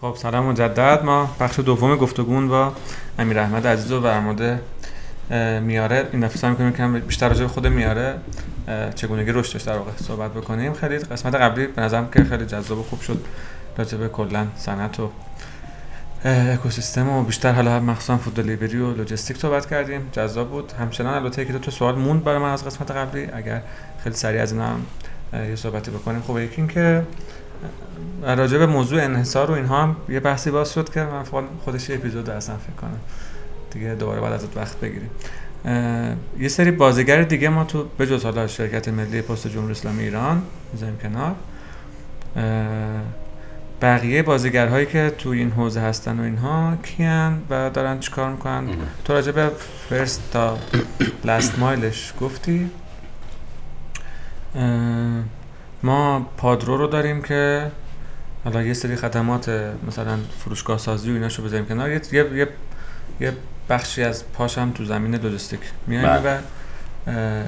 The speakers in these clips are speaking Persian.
خب سلام مجدد. ما بخش دوم گفتگون با امیر احمد عزیز و مورد میاره. این دفعه سعی می‌کنیم که بیشتر راجع خود میاره. چگونگی رشدش در واقع صحبت بکنیم. خیلی قسمت قبلی به نظرم که خیلی جذاب و خوب شد راجع به کلا صنعت و اکوسیستم و بیشتر حالا مخصوصا فود دلیوری و لوجستیک صحبت کردیم. جذاب بود. همچنان البته که دو سوال موند برای من از قسمت قبلی. اگر خیلی سریع از اینا هم یه صحبتی بکنیم. خب یکی که راجع به موضوع انحصار و اینها هم یه بحثی باز شد که من خودش یه اپیزود اصلا فکر کنم. دیگه دوباره بعد ازت وقت بگیریم. یه سری بازیگر دیگه ما تو به جز حالا شرکت ملی پست جمهوری اسلامی ایران می‌ذاریم کنار. بقیه بازیگرهایی که تو این حوزه هستن و اینها کیان و دارن چیکار می‌کنن؟ تو راجع به فرست تا لست مایلش گفتی. ما پادرو رو داریم که حالا یه سری خدمات مثلا فروشگاه سازی و ایناشو بذاریم کنار. یه یه یه بخشی از پاشم تو زمین لوجستیک میایم بله. و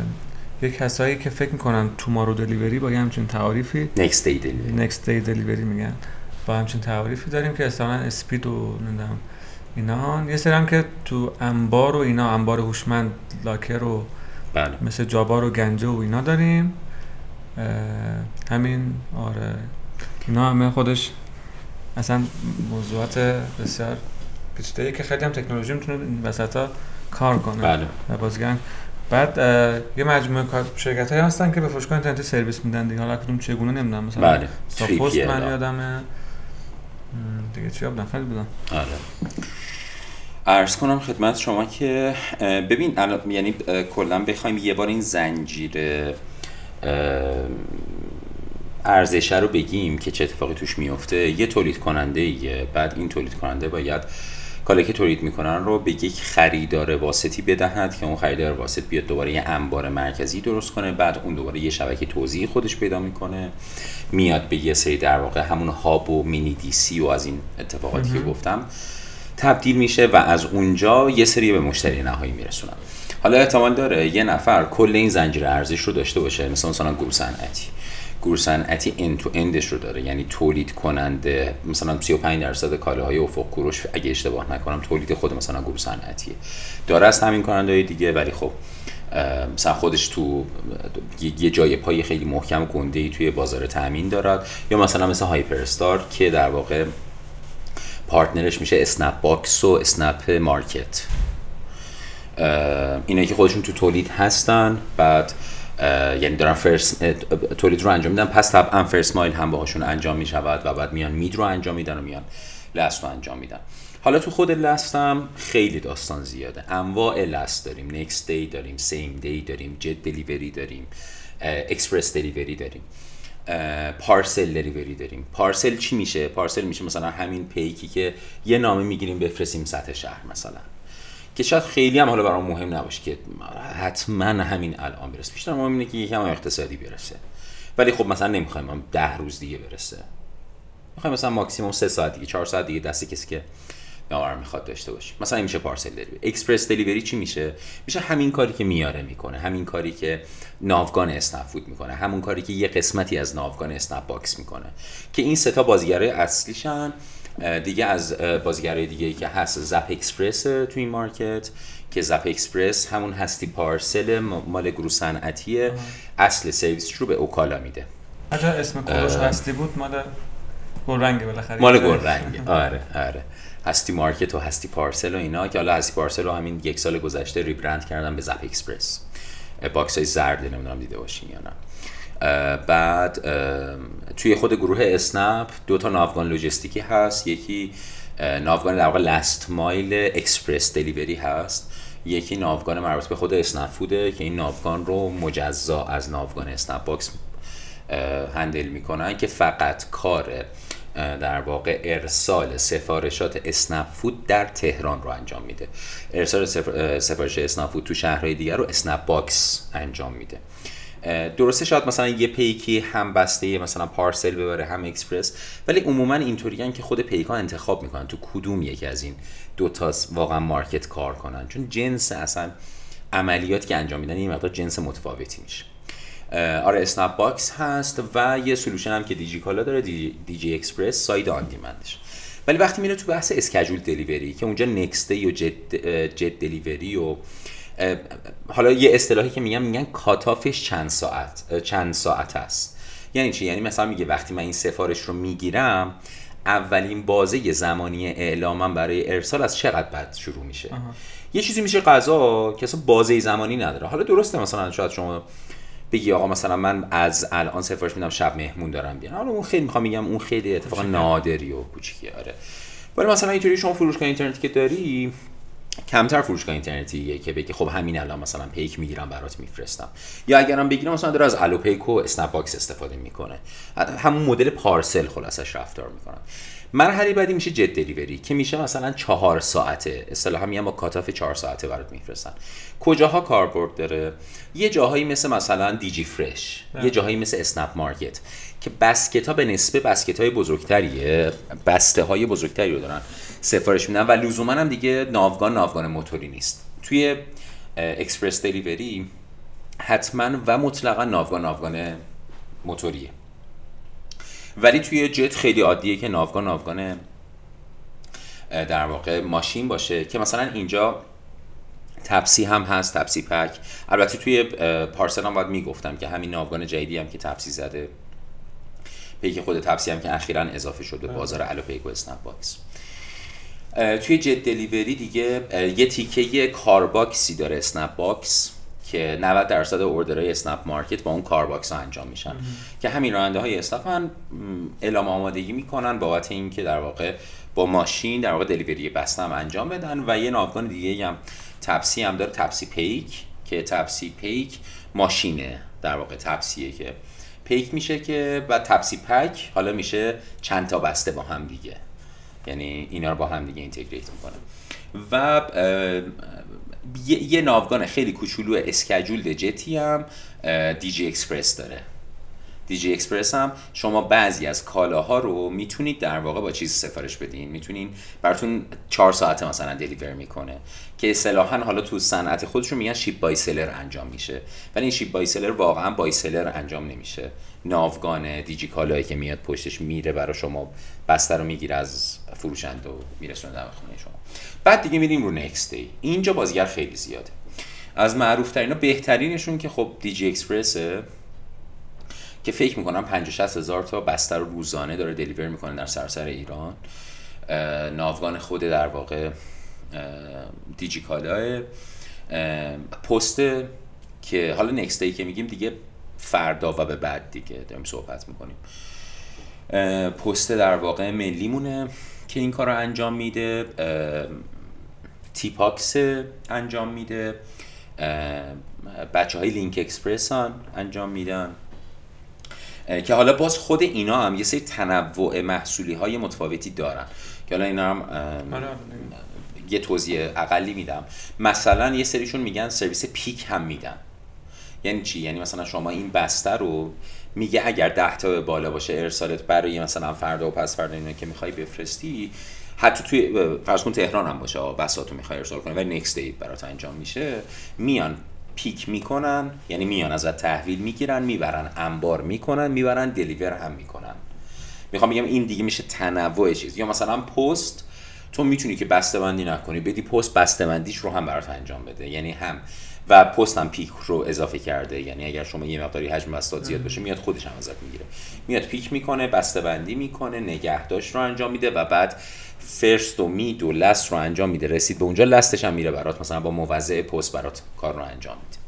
یه کسایی که فکر می‌کنن تومارو دلیوری با یه همچین تعاریفی نکست دی دلیوری نکست دی دلیوری میگن. با همچین تعاریفی داریم که اصلا اسپید و نمی‌دونم اینا. یه سری هم که تو انبار و اینا انبار هوشمند لاکر و بله. مثل جابار و گنجه و اینا داریم. همین آره. اینا همه خودش اصلا موضوعات بسیار پیچیده که خیلی هم تکنولوژی می‌تونه این وسط کار کنه بله. و بازیگران. بعد یه مجموعه شرکت های هستن که به فروشگاه اینترنتی سرویس میدن دیگه. حالا کدوم چگونه نمی‌دونم. مثلا بله. ساپوست من یادمه. دیگه چی بودن خیلی بودن آره. ارز کنم خدمت شما که ببین یعنی کلا بخوایم یه بار این زنجیر ارزشه رو بگیم که چه اتفاقی توش میفته یه تولید کننده ایه بعد این تولید کننده باید کالا که تولید می‌کنن رو به یک خریدار واسطی بدهد که اون خریدار واسط بیاد دوباره یه انبار مرکزی درست کنه بعد اون دوباره یه شبکه توزیع خودش پیدا می‌کنه میاد به یه سری در واقع همون هاب و مینی دی سی و از این اتفاقاتی که گفتم تبدیل میشه و از اونجا یه سری به مشتری نهایی میرسونن. حالا احتمال داره یه نفر کل این زنجیره ارزش رو داشته باشه مثلا مثلا گروه صنعتی گروه صنعتی ان تو اندش رو داره یعنی تولید کننده مثلا 35 درصد کالاهای افق کوروش اگه اشتباه نکنم تولید خود مثلا گروه صنعتیه داره از همین کننده دیگه ولی خب مثلا خودش تو یه جای پای خیلی محکم گنده ای توی بازار تامین دارد. یا مثلا مثل هایپر استار که در واقع partner ش میشه اسنپ باکس و اسنپ مارکت. اینایی که خودشون تو تولید هستن بعد یعنی دارن first تولید رو انجام میدن پس طبعا first mile هم باهاشون انجام می‌شود و بعد میان mid رو انجام میدن و میان last رو انجام میدن. حالا تو خود last هم خیلی داستان زیاده. انواع last داریم. next day داریم same day داریم jet delivery داریم express delivery داریم parcel delivery داریم. parcel چی میشه؟ parcel میشه مثلا همین پیکی که یه نامه می‌گیریم بفرستیم سطح شهر مثلا. که شاید خیلی هم حالا برام مهم نباشه که حتما همین الان برسه. بیشتر مهم اینه که یکم اقتصادی برسه. ولی خب مثلا نمی‌خوایم هم ده روز دیگه برسه. می‌خوایم مثلا ماکسیموم سه ساعت دیگه چهار ساعت دیگه دستی کسی که نوار می‌خواد داشته باشه. مثلا این میشه parcel delivery. express delivery چی میشه؟ میشه همین کاری که میاره می‌کنه همین کاری که ناوگان اسنپ فود می‌کنه همون کاری که یه قسمتی از ناوگان اسنپ باکس می‌کنه. که این سه تا بازیگرای اصلیشن. دیگه از بازیگرای دیگه که هست زپ اکسپرس تو این مارکت که زپ اکسپرس همون هستی پارسل مال گروه صنعتیه. اصل سرویس رو به اوکالا میده. اگه اسم کلوش هستی بود مال گلرنگه بالاخره. مال گلرنگه. آره آره. هستی مارکت و هستی پارسل و اینا که حالا هستی پارسل رو همین یک سال گذشته rebrand کردن به زپ اکسپرس. باکس های زرد نمی‌دونم دیده باشین یا نه. بعد توی خود گروه اسنپ دو تا ناوگان logisticی هست. یکی ناوگان در واقع last mile express delivery هست. یکی ناوگان مربوط به خود اسنپ فوده که این ناوگان رو مجزا از ناوگان اسنپ باکس handle می‌کنن که فقط کار در واقع ارسال سفارشات اسنپ فود در تهران رو انجام میده. ارسال سفارش اسنپ فود تو شهرهای دیگر رو اسنپ باکس انجام میده. درسته شاید مثلا یه پیکی هم بسته مثلا پارسل ببره هم اکسپرس ولی عموما اینطوریان که خود پیکا انتخاب می‌کنن تو کدوم یکی از این دو تا واقعا مارکت کار کنن. چون جنس اصلا عملیاتی که انجام میدن این مقدار جنس متفاوتی میشه. آره اسنپ باکس هست و یه solution هم که دیجی کالا داره دیجی اکسپرس، ساید on demandش. ولی وقتی میره تو بحث schedule delivery که اونجا next day و jet, jet delivery و حالا یه اصطلاحی که میگم میگن cutoffش چند ساعت چند ساعت است. یعنی چی؟ یعنی مثلا میگه وقتی من این سفارش رو می‌گیرم اولین بازه زمانی اعلامم برای ارسال از چقدر بعد شروع میشه؟ یه چیزی میشه غذا که اصلا بازه زمانی نداره. حالا درسته مثلا شاید شما بگی آقا مثلا من از الان سفارش میدم شب مهمون دارم بیان حالا اون خیلی می‌خوام میگم اون خیلی اتفاق نادری و کوچیکیه آره. ولی مثلا اینطوری شما فروشگاه اینترنتی که داری کمتر فروشگاه اینترنتیه که بگی خب همین الان مثلا پیک می‌گیرم برات میفرستم. یا اگرم بگیرم مثلا داره از الو پیک و اسنپ باکس استفاده می‌کنه. همون مدل parcel خلاصش رفتار می‌کنم مرحله بعدی میشه jet delivery که میشه مثلا چهار ساعته. اصطلاحا میگم با cutoff چهار ساعته برات میفرستن. کجاها کاربرد داره؟ یه جاهایی مثل مثلا دیجی فرش یه جاهایی مثل اسنپ مارکت که basket ها به نسبه basket های بزرگتریه. بسته های بزرگتری رو دارن. سفارش میدن و لزوما هم دیگه ناوگان ناوگان موتوری نیست. توی express delivery حتما و مطلقا ناوگان ناوگان موتوریه. ولی توی jet خیلی عادیه که ناوگان ناوگان در واقع ماشین باشه که مثلا اینجا تپسی هم هست تپسی پک. البته توی parcel هم باید می‌گفتم که همین ناوگان جدیدی هم که تپسی زده پیک خود تپسی هم که اخیرا اضافه شد به بازار الو پیک و اسنپ باکس توی jet delivery دیگه یه تیکه کارباکسی داره اسنپ باکس که 90 درصد orderهای اسنپ مارکت با اون کارباکس ها انجام میشن. که همین راننده های اسنپ هم اعلام آمادگی می‌کنن بابت اینکه در واقع با ماشین در واقع دلیوری بسته هم انجام بدن و یه ناوگان دیگه هم تپسی هم داره تپسی پیک که تپسی پیک ماشینه. در واقع تپسیه که پیک میشه که و تپسی پک حالا میشه چند تا بسته با هم دیگه. یعنی اینا رو با هم دیگه اینتگریت می‌کنه. و یه ناوگان خیلی کوچولو اسکجول جتی هم دیجی اکسپرس داره. دیجی اکسپرس هم شما بعضی از کالاها رو می‌تونید در واقع با چیز سفارش بدین. می‌تونین براتون چهار ساعته مثلا deliver می‌کنه. که اصطلاحا حالا تو صنعت خودشون میگن ship by seller انجام میشه. ولی این ship by seller واقعا by seller انجام نمیشه. ناوگان دیجی کالایی که میاد پشتش میره برای شما بسته رو می‌گیره از فروشنده و میرسونه در خونه شما. بعد دیگه میریم رو next day اینجا بازیگر خیلی زیاده. از معروف ترین بهترینشون که خب دیجی اکسپرسه که فکر می‌کنم 50 60 هزار تا بستر روزانه داره دلیور می‌کنه در سراسر ایران. ناوگان خود در واقع دیجی کالاه پست که حالا نکست که میگیم دیگه فردا و به بعد دیگه داریم صحبت می‌کنیم. پست در واقع ملیمونه که این کار رو انجام میده. تیپاکس انجام میده. بچه های لینک اکسپرس انجام میدن. که حالا باز خود اینا هم یه سری تنوع محصولی های متفاوتی دارن. که حالا اینا هم یه توضیح اقلی میدم. مثلا یه سریشون میگن سرویس pick هم میدن. یعنی چی؟ یعنی مثلا شما این بسته رو میگه اگر ده تا بالا باشه ارسالت برای مثلا فردا و پس فردا اینا که می‌خوای بفرستی حتی توی فرض کن تهران هم باشه بساتو می‌خوای ارسال کنی ولی نکست دی برات انجام میشه میان پیک می‌کنن یعنی میان ازت تحویل می‌گیرن می‌برن انبار می‌کنن می‌برن دلیور هم می‌کنن. می‌خوام بگم این دیگه میشه تنوع چیز. یا مثلا پست تو می‌تونی که بسته بندی نکنی بدی پست بسته بندیش رو هم برات انجام بده. یعنی هم و پست هم پیک رو اضافه کرده. یعنی اگر شما یه مقداری حجم بستات زیاد باشه میاد خودش هم ازت می‌گیره. میاد پیک می‌کنه بسته بندی می‌کنه نگهداشت رو انجام میده و بعد فرست و مید و لست رو انجام میده. رسید به اونجا لستش هم میره برات. مثلا با موزع پست برات کار رو انجام میده.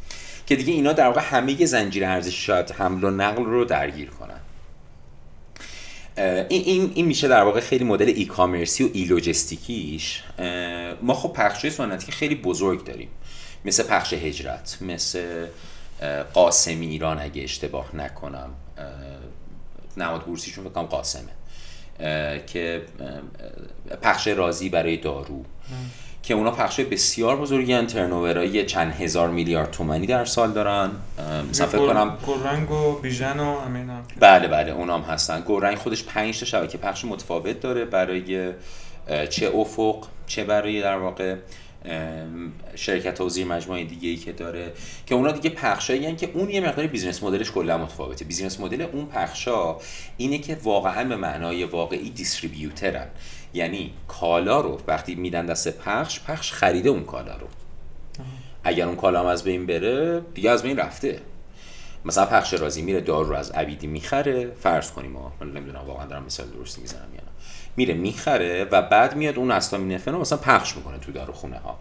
که دیگه اینا در واقع همه زنجیره ارزش شاید حمل و نقل رو درگیر کنن. این, این, این میشه در واقع خیلی مدل ای کامرسی و ای لوجستیکیش ما خب پخشای سنتی خیلی بزرگ داریم. مثل پخش هجرت مثل قاسمی ایران اگه اشتباه نکنم. نماد بورسیشون بکنم قاسمه. که پخش رازی برای دارو. که اونا پخش بسیار بزرگی هن ترنوورایی چند هزار میلیارد تومنی در سال دارن. مثلا فکر کنم گورنگ و بیژن و امینا بله بله اونام هستن. گورنگ خودش 5 تا شبکه پخش متفاوت داره برای چه افق چه برای در واقع شرکت و زیر مجموعه دیگه ای که داره که اونا دیگه پخشایی که اون یه مقداری business modelش کلا متفاوته. business model اون پخشا اینه که واقعا به معنای واقعی distributorن. یعنی کالا رو وقتی میدن دست پخش پخش خریده اون کالا رو. اگر اون کالا هم از بین بره دیگه از بین رفته. مثلا پخش رازی میره دارو رو از عبیدی می‌خره. فرض کنیم من نمی‌دونم واقعا دارم مثال درستی می‌زنم یا میره می‌خره و بعد میاد اون استامینفن رو مثلا پخش می‌کنه تو داروخونه ها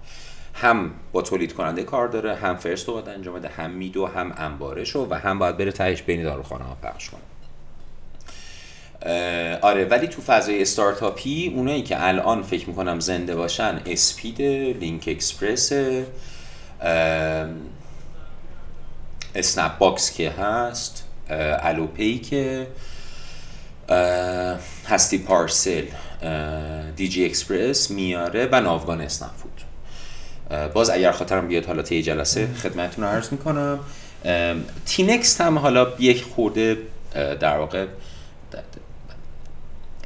هم با تولید کننده کار داره هم first رو باید انجام بده هم middle هم انبارش و هم باید بره تهش بین داروخانه ها پخش کنه. آره ولی تو فضای استارتاپی اونایی که الان فکر می‌کنم زنده باشن اسپید لینک اکسپرس اسنپ باکس که هست الوپیک هستی پارسل دیجی اکسپرس میاره و ناوگان اسنپ فود. باز اگر خاطرم بیاد حالا طی جلسه خدمتتون عرض می‌کنم. تینکست هم حالا یک خورده در واقع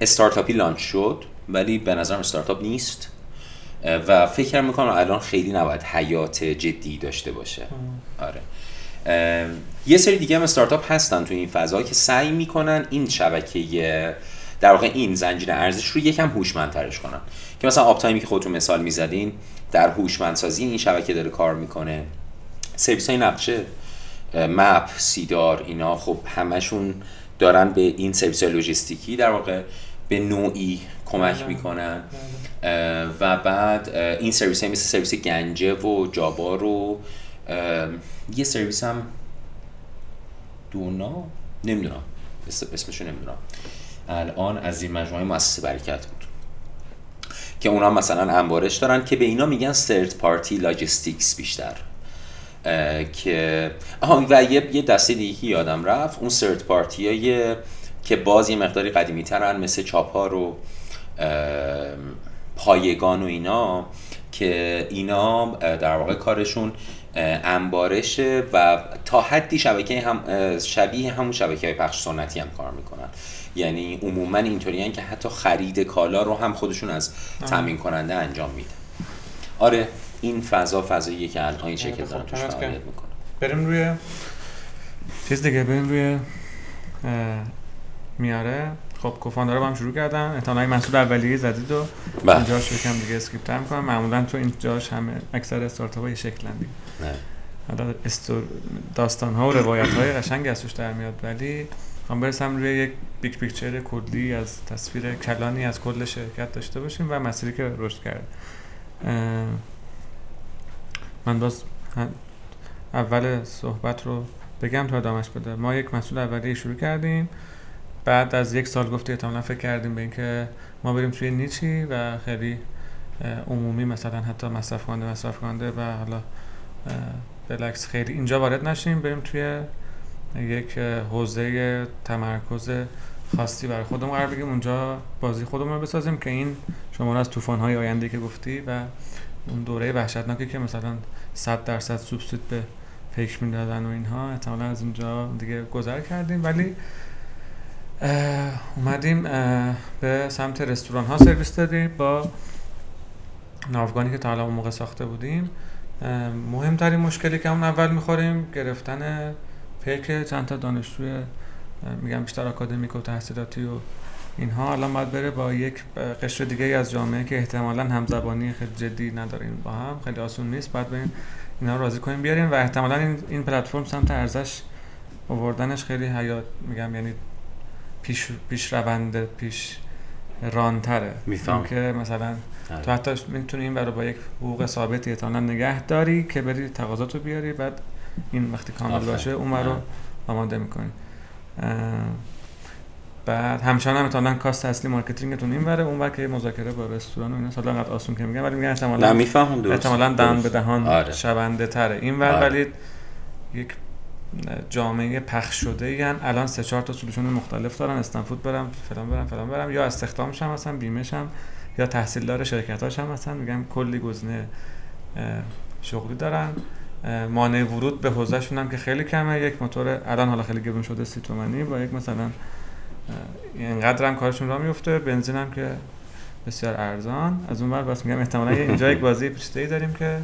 استارتاپی launch شد ولی به نظرم استارتاپ نیست. و فکر می‌کنم الان خیلی نباید حیات جدی داشته باشه. آره. یه سری دیگه هم استارتاپ هستن تو این فضا که سعی می‌کنن این شبکه در واقع این زنجیره ارزش رو یکم هوشمندترش کنن که مثلا آپتایمی که خودتون مثال می‌زدین در هوشمندسازی این شبکه داره کار می‌کنه سرویس های نقشه مپ سیدار اینا خب همشون دارن به این سرویس logisticی در واقع به نوعی کمک بله. می‌کنن بله. و بعد این سرویس های مثل سرویس گنجه و جابار و یه سرویس هم دونا؟ نمی‌دونم. اسمشو نمی‌دونم. الان از این مجموعه مؤسسه برکت بود. که اونا مثلا انبارش دارن که به اینا میگن سرت پارتی لاجستیکس بیشتر. که آها و یه, یه دسته دیگه یادم رفت اون سرت پارتی که باز یه مقداری قدیمی ترن مثل چاپ ها رو پایگان و اینا که اینا در واقع کارشون انبارشه و تا حدی شبکه هم شبیه همون شبکه های پخش سنتی هم کار می‌کنن. یعنی عموما اینطوری که حتی خرید کالا رو هم خودشون از تامین کننده انجام میده آره این فضا فضاییه که الان این شکل دارن توش فعالیت می‌کنه بریم روی چیز دیگه بریم روی میاره. خب کوفاندارا با هم شروع کردن. احتمالاً محصول اولیه زدید و بله. اینجاش یکم دیگه skip تر می‌کنم معمولا تو این جاش همه اکثر استارتاپ های شکلن دیگه. حالا استور داستان ها و روایت های قشنگ از توش در میاد ولی هم برسم روی یک big picture کلی از تصویر کلانی از کل شرکت داشته باشیم و مسیری که رشد کرد من باز اول صحبت رو بگم تا ادامش بده ما یک محصول اولیه شروع کردیم بعد از یک سال گفته احتمالا فکر کردیم به اینکه ما بریم توی نیچی و خیلی عمومی مثلا حتی مصرف کننده مصرف کننده و حالا بلکس خیلی اینجا وارد نشیم بریم توی یک حوزه تمرکز خاصی برای خودمون قرار بگیم اونجا بازی خودمون رو بسازیم که این شما از طوفان های آینده که گفتی و اون دوره وحشتناکی که مثلا 100 درصد سوبسید به فکر می‌دادن و اینها احتمالا از اینجا دیگه گذر کردیم. ولی اومدیم به سمت رستوران ها سرویس دادیم با ناوگانی که تا حالا اون موقع ساخته بودیم. مهمترین مشکلی که اون اول می‌خوریم گرفتن پیک چند تا دانشجوی میگم بیشتر اکادمیک و تحصیلاتی و اینها. الان باید بره با یک قشر دیگه از جامعه که احتمالا همزبانی خیلی جدی نداریم با هم خیلی آسون نیست. بعد بریم اینا رو راضی کنیم بیاریم و احتمالا این, این پلتفرم سمت ارزش آوردنش خیلی حیات میگم یعنی پیش پیش روند پیش رانتره که مثلا. تو حتی می‌تونی این برای با یک حقوق ثابتی احتمالا نگه داری که بری تقاضات رو بیاری بعد این وقتی کامل باشه اون رو آماده می‌کنی. بعد همچنان هم احتمالاً cost اصلی marketing تون این بره اون که مذاکره با رستوران و اینا حالا انقدر آسون که میگم ولی میگن احتمالاً می‌فهمم درست. احتمالاً دهان به دهان آره. شونده تره. این ور آره. ولی یک جامعه پخش شده این الان سه چهار تا سولوشن مختلف دارن. استنفود برم فلان برم فلان برم. یا استخدامش هم مثلا بیمش هم. یا تحصیلدار شرکتاش هم مثلا میگم کلی گزینه شغلی دارن. مانع ورود به حوزهشون هم که خیلی کمه. یک موتور الان حالا خیلی گرون شده سی تومنی با یک مثلا اینقدر هم کارشون را میفته بنزین هم که بسیار ارزان. از اون ور بس میگم احتمالا اینجا یک بازی پیچیده داریم که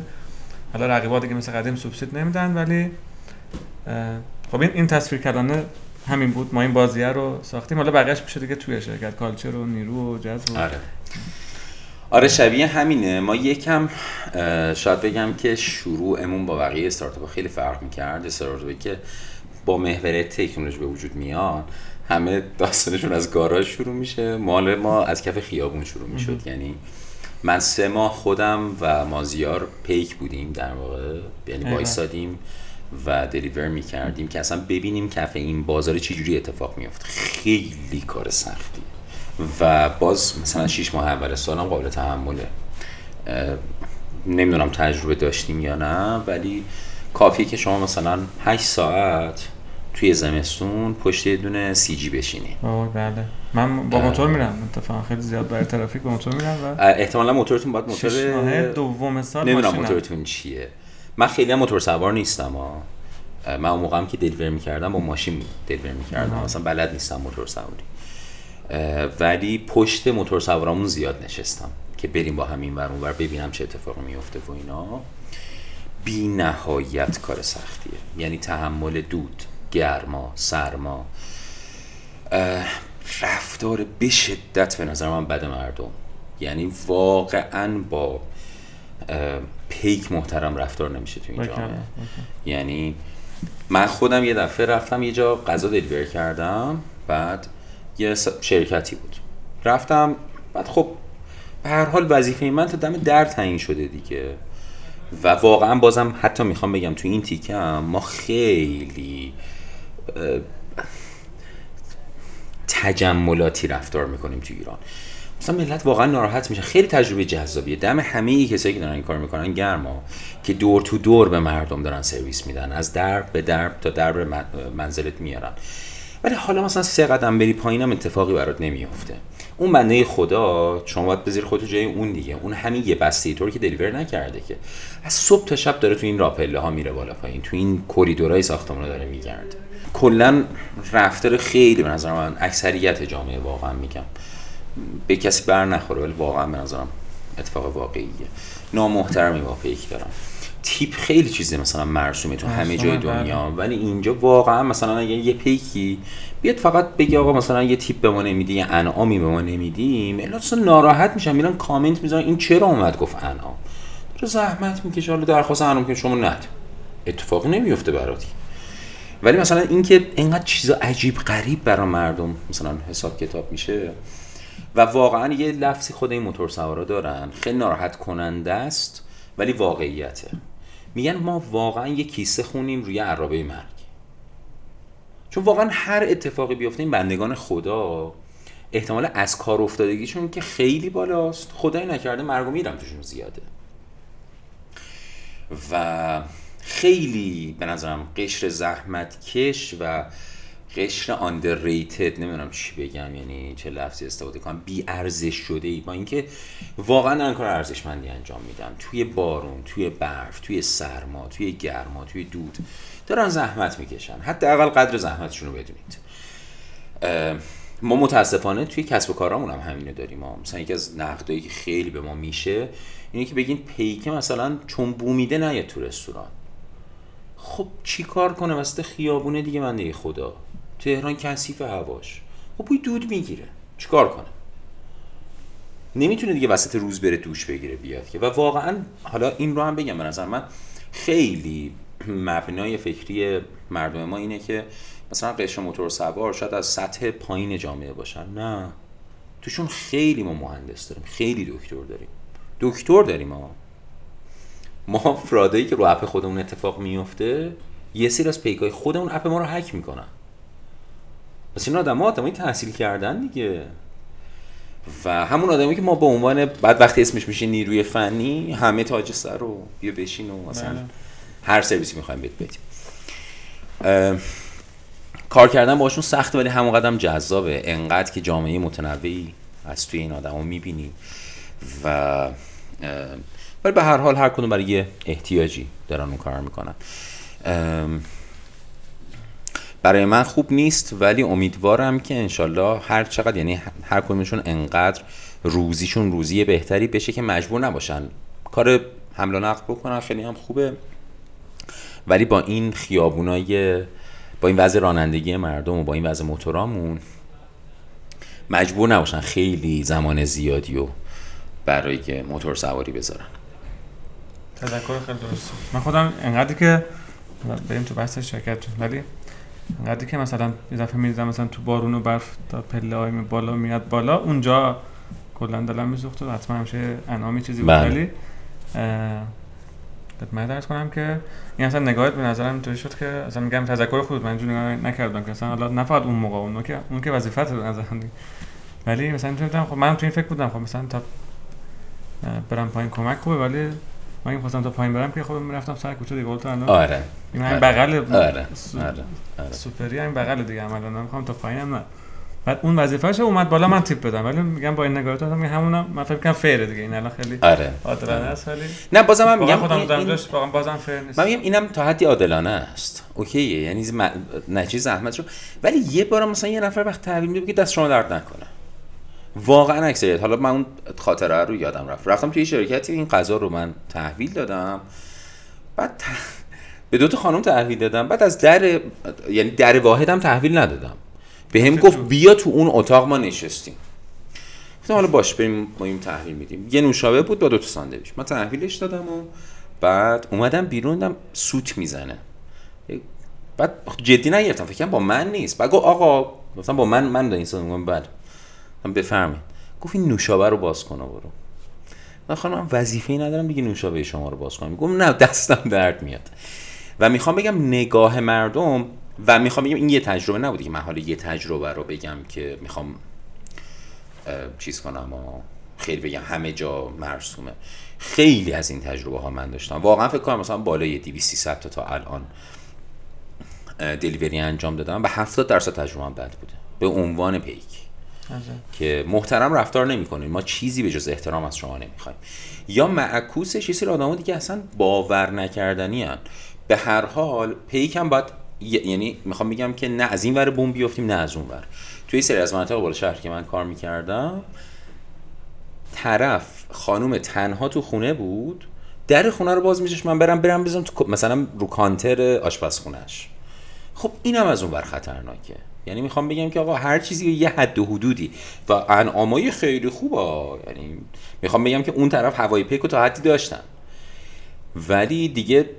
حالا رقیبات دیگه مثل قدیم سوبسید نمیدن ولی خب این این تصویر کردن همین بود. ما این بازیه رو ساختیم. حالا بقیه‌اش میشه دیگه توی شرکت. کالچر و نیرو و جذب آره. آره شبیه همینه. ما یکم شاید بگم که شروعمون با بقیه استارتاپ خیلی فرق می‌کرد. استارتاپی که با محور تکنولوژی به وجود میاد همه داستانشون از گاراژ شروع میشه. مال ما از کف خیابون شروع می‌شد. یعنی من سه ماه خودم و مازیار پیک بودیم در واقع. یعنی وایسادیم و دلیور می‌کردیم که اصلا ببینیم کف این بازار چجوری اتفاق میافت خیلی کار سختی. و باز مثلا 6 ماه اول سالم قابل تحمله. نمی‌دونم تجربه داشتیم یا نه ولی کافیه که شما مثلا 8 ساعت توی زمستون پشت یه دونه سی جی بشینی. بله. من با موتور میرم. اتفاقا خیلی زیاد برای ترافیک با موتور میرم و احتمالا موتورتون باید موتور دوم سال نمی‌دونم موتورتون چیه. من خیلی موتور سوار نیستم ها من اون موقعم که دلیور می‌کردم با ماشین دلیور می‌کردم. مثلا بلد نیستم موتور سواری. ولی پشت موتور سوارامون زیاد نشستم که بریم با همین ور اونور ببینم چه اتفاقی میفته و اینا. بی نهایت کار سختیه. یعنی تحمل دود گرما سرما رفتار به شدت به نظر من بد مردم. یعنی واقعا با پیک محترم رفتار نمیشه تو این جامعه. یعنی من خودم یه دفعه رفتم یه جا غذا دلیور کردم بعد یه شرکتی بود. رفتم بعد خب به هر حال وظیفه من تا دم در تعیین شده دیگه. و واقعا بازم حتی می‌خوام بگم تو این تیکم ما خیلی تجملاتی رفتار می‌کنیم تو ایران. مثلا ملت واقعا ناراحت میشه. خیلی تجربه جذابیه. دم همه کسایی که دارن این کار می‌کنن گرما. که دور تو دور به مردم دارن سرویس میدن. از درب به درب تا درب منزلت میارن. ولی حالا مثلا سه قدم بری پایینم اتفاقی برات نمیافته. اون بنده خدا شما باید بذاری خودتو جای اون دیگه. اون همین یه بسته طور که دلیور نکرده که. از صبح تا شب داره تو این راپله ها میره بالا پایین. تو این کریدورای ساختمان داره میگرده. کلا رفتار خیلی به نظر من اکثریت جامعه واقعا میگم. به کسی بر نخوره ولی واقعا به نظرم اتفاق واقعیه. نامحترمی با پیک دارم. تیپ خیلی چیزه مثلا مرسومه تو همه جای دنیا. بله. ولی اینجا واقعا مثلا اگه یه پیکی بیاد فقط بگی آقا مثلا یه تیپ به ما نمیدی یه انعامی به ما نمیدیم الا ناراحت میشن میرن کامنت می‌ذارن این چرا اومد گفت انعام؟ تو زحمت می‌کشه حالا درخواست انعام که شما ند. اتفاقی نمیفته براتی ولی مثلا اینکه اینقدر چیزا عجیب غریب برای مردم مثلا حساب کتاب میشه و واقعا یه لفظی خود این موتور سوارا دارن خیلی ناراحت کننده است ولی واقعیته. میگن ما واقعا یه کیسه خونیم روی عرابه مرگ. چون واقعا هر اتفاقی بیفته این بندگان خدا احتمال از کار افتادگیشون که خیلی بالاست خدای نکرده مرگ و میرم توشون زیاده. و خیلی به نظرم قشر زحمت کش و قشر underrated نمی‌دونم چی بگم یعنی چه لفظی استفاده کنم بی ارزش شده ای. با اینکه واقعا دارن کار ارزشمندی انجام میدن. توی بارون توی برف توی سرما توی گرما توی دود دارن زحمت می‌کشن. حتی اول قدر زحمتشون رو بدونید ما متاسفانه توی کسب و کارامون هم همینو داریم. ما مثلا یکی از نقدایی که خیلی به ما میشه اینه که بگین پیکه مثلا چون بومیده نیاد تو رستوران. خب چی کار کنه؟ وسط خیابونه دیگه من خدا. تهران کثیف هواش. خب بوی دود می‌گیره. چیکار کنه نمی‌تونه دیگه وسط روز بره دوش بگیره بیاد که. و واقعا حالا این رو هم بگم به نظر من خیلی مبنای فکری مردم ما اینه که مثلا قشر موتور سوار شاید از سطح پایین جامعه باشن. نه. توشون خیلی ما مهندس داریم. خیلی دکتر داریم. دکتر داریم ما ما فرادایی که رو اپ خودمون اتفاق میفته یه سری از پیکای خودمون اپ ما رو هک می‌کنن. پس این آدم ها آدمایی تحصیل کردن دیگه. و همون آدمی که ما به عنوان بعد وقتی اسمش میشه نیروی فنی همه تاج سر رو بیا بشین و مثلا بله. هر سرویسی می‌خوایم بهت بدیم. کار کردن باشون سخته ولی همون قدم جذابه. انقدر که جامعه متنوعی از توی این آدم می‌بینیم و ولی به هر حال هر کدوم برای یه احتیاجی دارن اون کار می‌کنن. برای من خوب نیست ولی امیدوارم که انشالله هر چقدر یعنی هر کدومشون انقدر روزیشون روزی بهتری بشه که مجبور نباشن. کار حمل و نقل بکنن خیلی هم خوبه. ولی با این خیابونای با این وضع رانندگی مردم و با این وضع موتورامون مجبور نباشن خیلی زمان زیادی و برای موتور سواری بذارن. تذکر خیلی درست. من خودم انقدری که بریم تو بحث شرکت ولی انقدری که مثلا یه دفعه میریزم مثلا تو بارون و برف تا پله های بالا میاد بالا اونجا کلا دلم میسوخت و حتما همشه انامی چیزی بود بله. ولی خدمت درس کنم که این اصلا نگاهت به نظرم اینطوری شد که اصلا میگم تذکر خود من اینجوری نگاه نکردم که اصلا حالا نه فقط اون موقع اون که اون که وظیفت به نظرم. ولی مثلا می‌تونم خب من تو این فکر بودم خب مثلا تا برم پایین کمک خوبه ولی من این خواستم تا پایین برم که خب می‌رفتم سر کوچه دیگه تو الان. آره. این آره. بغل آره. آره. آره. سوپری همین بغل دیگه عملا من می‌خوام تا پایینم نه. بعد اون وظیفه‌ش اومد بالا من تیپ بدم. ولی میگم با این نگاهات هم همونم من فکر کنم فیره دیگه. این الان خیلی آره. عادلانه است ولی نه بازم من میگم خودم این- این- جاش واقعا بازم فیر نیست. من میگم اینم تا حدی عادلانه است. اوکیه. یعنی م... نتیجه زحمت رو ولی یه بار مثلا یه نفر وقت تحویل میده که دست شما درد نکنه. واقعا اکثریت. حالا من اون خاطره رو یادم رفت. رفتم توی شرکتی این غذا رو من تحویل دادم. بعد ت- به دو تا خانم تحویل دادم. بعد از در یعنی در واحدم تحویل ندادم. به هم گفت بیا تو اون اتاق ما نشستیم. گفتم حالا باش بریم ما این تحویل میدیم. یه نوشابه بود با دو تا ساندویچ. من تحویلش دادم و بعد اومدم بیرون دیدم سوت می‌زنه. بعد جدی نگرفتم. فکر کنم با من نیست. بعد گفت آقا مثلا با من من این سال گفتم بله. من بفرمایید گفت این نوشابه رو باز کن برو. من خانم من وظیفه‌ای ندارم دیگه نوشابه شما رو باز کنم. گفت نه دستم درد میاد. و می‌خوام بگم نگاه مردم و می‌خوام بگم این یه تجربه نبوده که من حالا یه تجربه رو بگم که می‌خوام چیز کنم و خیلی بگم همه جا مرسومه. خیلی از این تجربه ها من داشتم. واقعا فکر کنم مثلا بالای 200 300 تا تا الان دلیوری انجام دادم و 70 درصد تجربه هم بد بوده. به عنوان پیک. که محترم رفتار نمی‌کنیم. ما چیزی به جز احترام از شما نمی‌خوایم. یا معکوسش یه سری آدم‌ها دیگه اصلا باور نکردنی هن. به هر حال پیک هم باید یعنی می‌خوام بگم که نه از این ور بوم بیفتیم نه از اون ور. توی سری از مناطق بالا شهر که من کار می‌کردم طرف خانوم تنها تو خونه بود. در خونه رو باز میشش من برم برم بزنم تو مثلا رو کانتر آشپزخونهش خب اینم از اون ور خطرناکه. یعنی می‌خوام بگم که آقا هر چیزی یه حد و حدودی. و انعامای خیلی خوبه. یعنی می‌خوام بگم که اون طرف هوای پیک تا حدی داشتن. ولی دیگه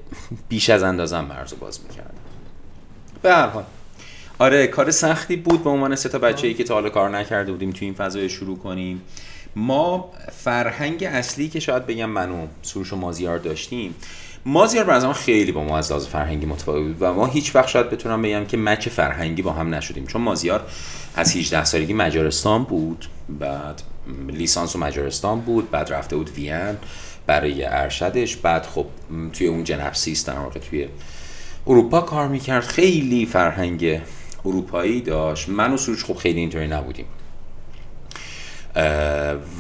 بیش از اندازه هم مرز رو باز می‌کردن. به هر حال. آره کار سختی بود به عنوان سه تا بچه‌ای که تا حالا کار نکرده بودیم تو این فضای شروع کنیم. ما فرهنگ اصلی که شاید بگم من و سروش و مازیار داشتیم مازیار نظرم خیلی با ما از لحاظ فرهنگی متفاوت بود و ما هیچ وقت شاید بتونم بگم که مچ فرهنگی با هم نشدیم. چون مازیار از 18 سالگی مجارستان بود بعد لیسانس و مجارستان بود بعد رفته بود وین برای ارشدش بعد خب توی اون جنپسیس در واقع توی اروپا کار می‌کرد. خیلی فرهنگ اروپایی داشت. من و سروش خب خیلی اینطوری نبودیم.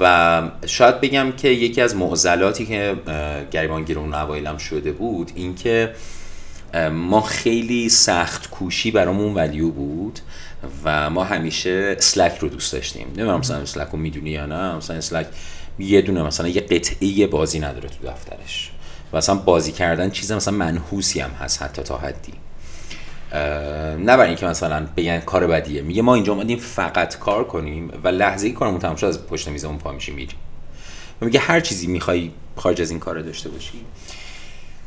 و شاید بگم که یکی از معضلاتی که گریبانگیر اون اوایلم شده بود اینکه ما خیلی سخت کوشی برامون ولیو بود و ما همیشه اسلک رو دوست داشتیم. نمی‌دونم مثلا اسلک رو می‌دونی یا نه. مثلا اسلک یه دونه مثلا یه قطعه بازی نداره تو دفترش. و اصلا بازی کردن چیز مثلا منحوسی هم هست حتی تا حدی. نه برای اینکه مثلا بگن کار بدیه. میگه ما اینجا اومدیم فقط کار کنیم و لحظه ای کارمون تمام شد از پشت میزمون پا میشیم میریم. و میگه هر چیزی می‌خوای خارج از این کار داشته باشی.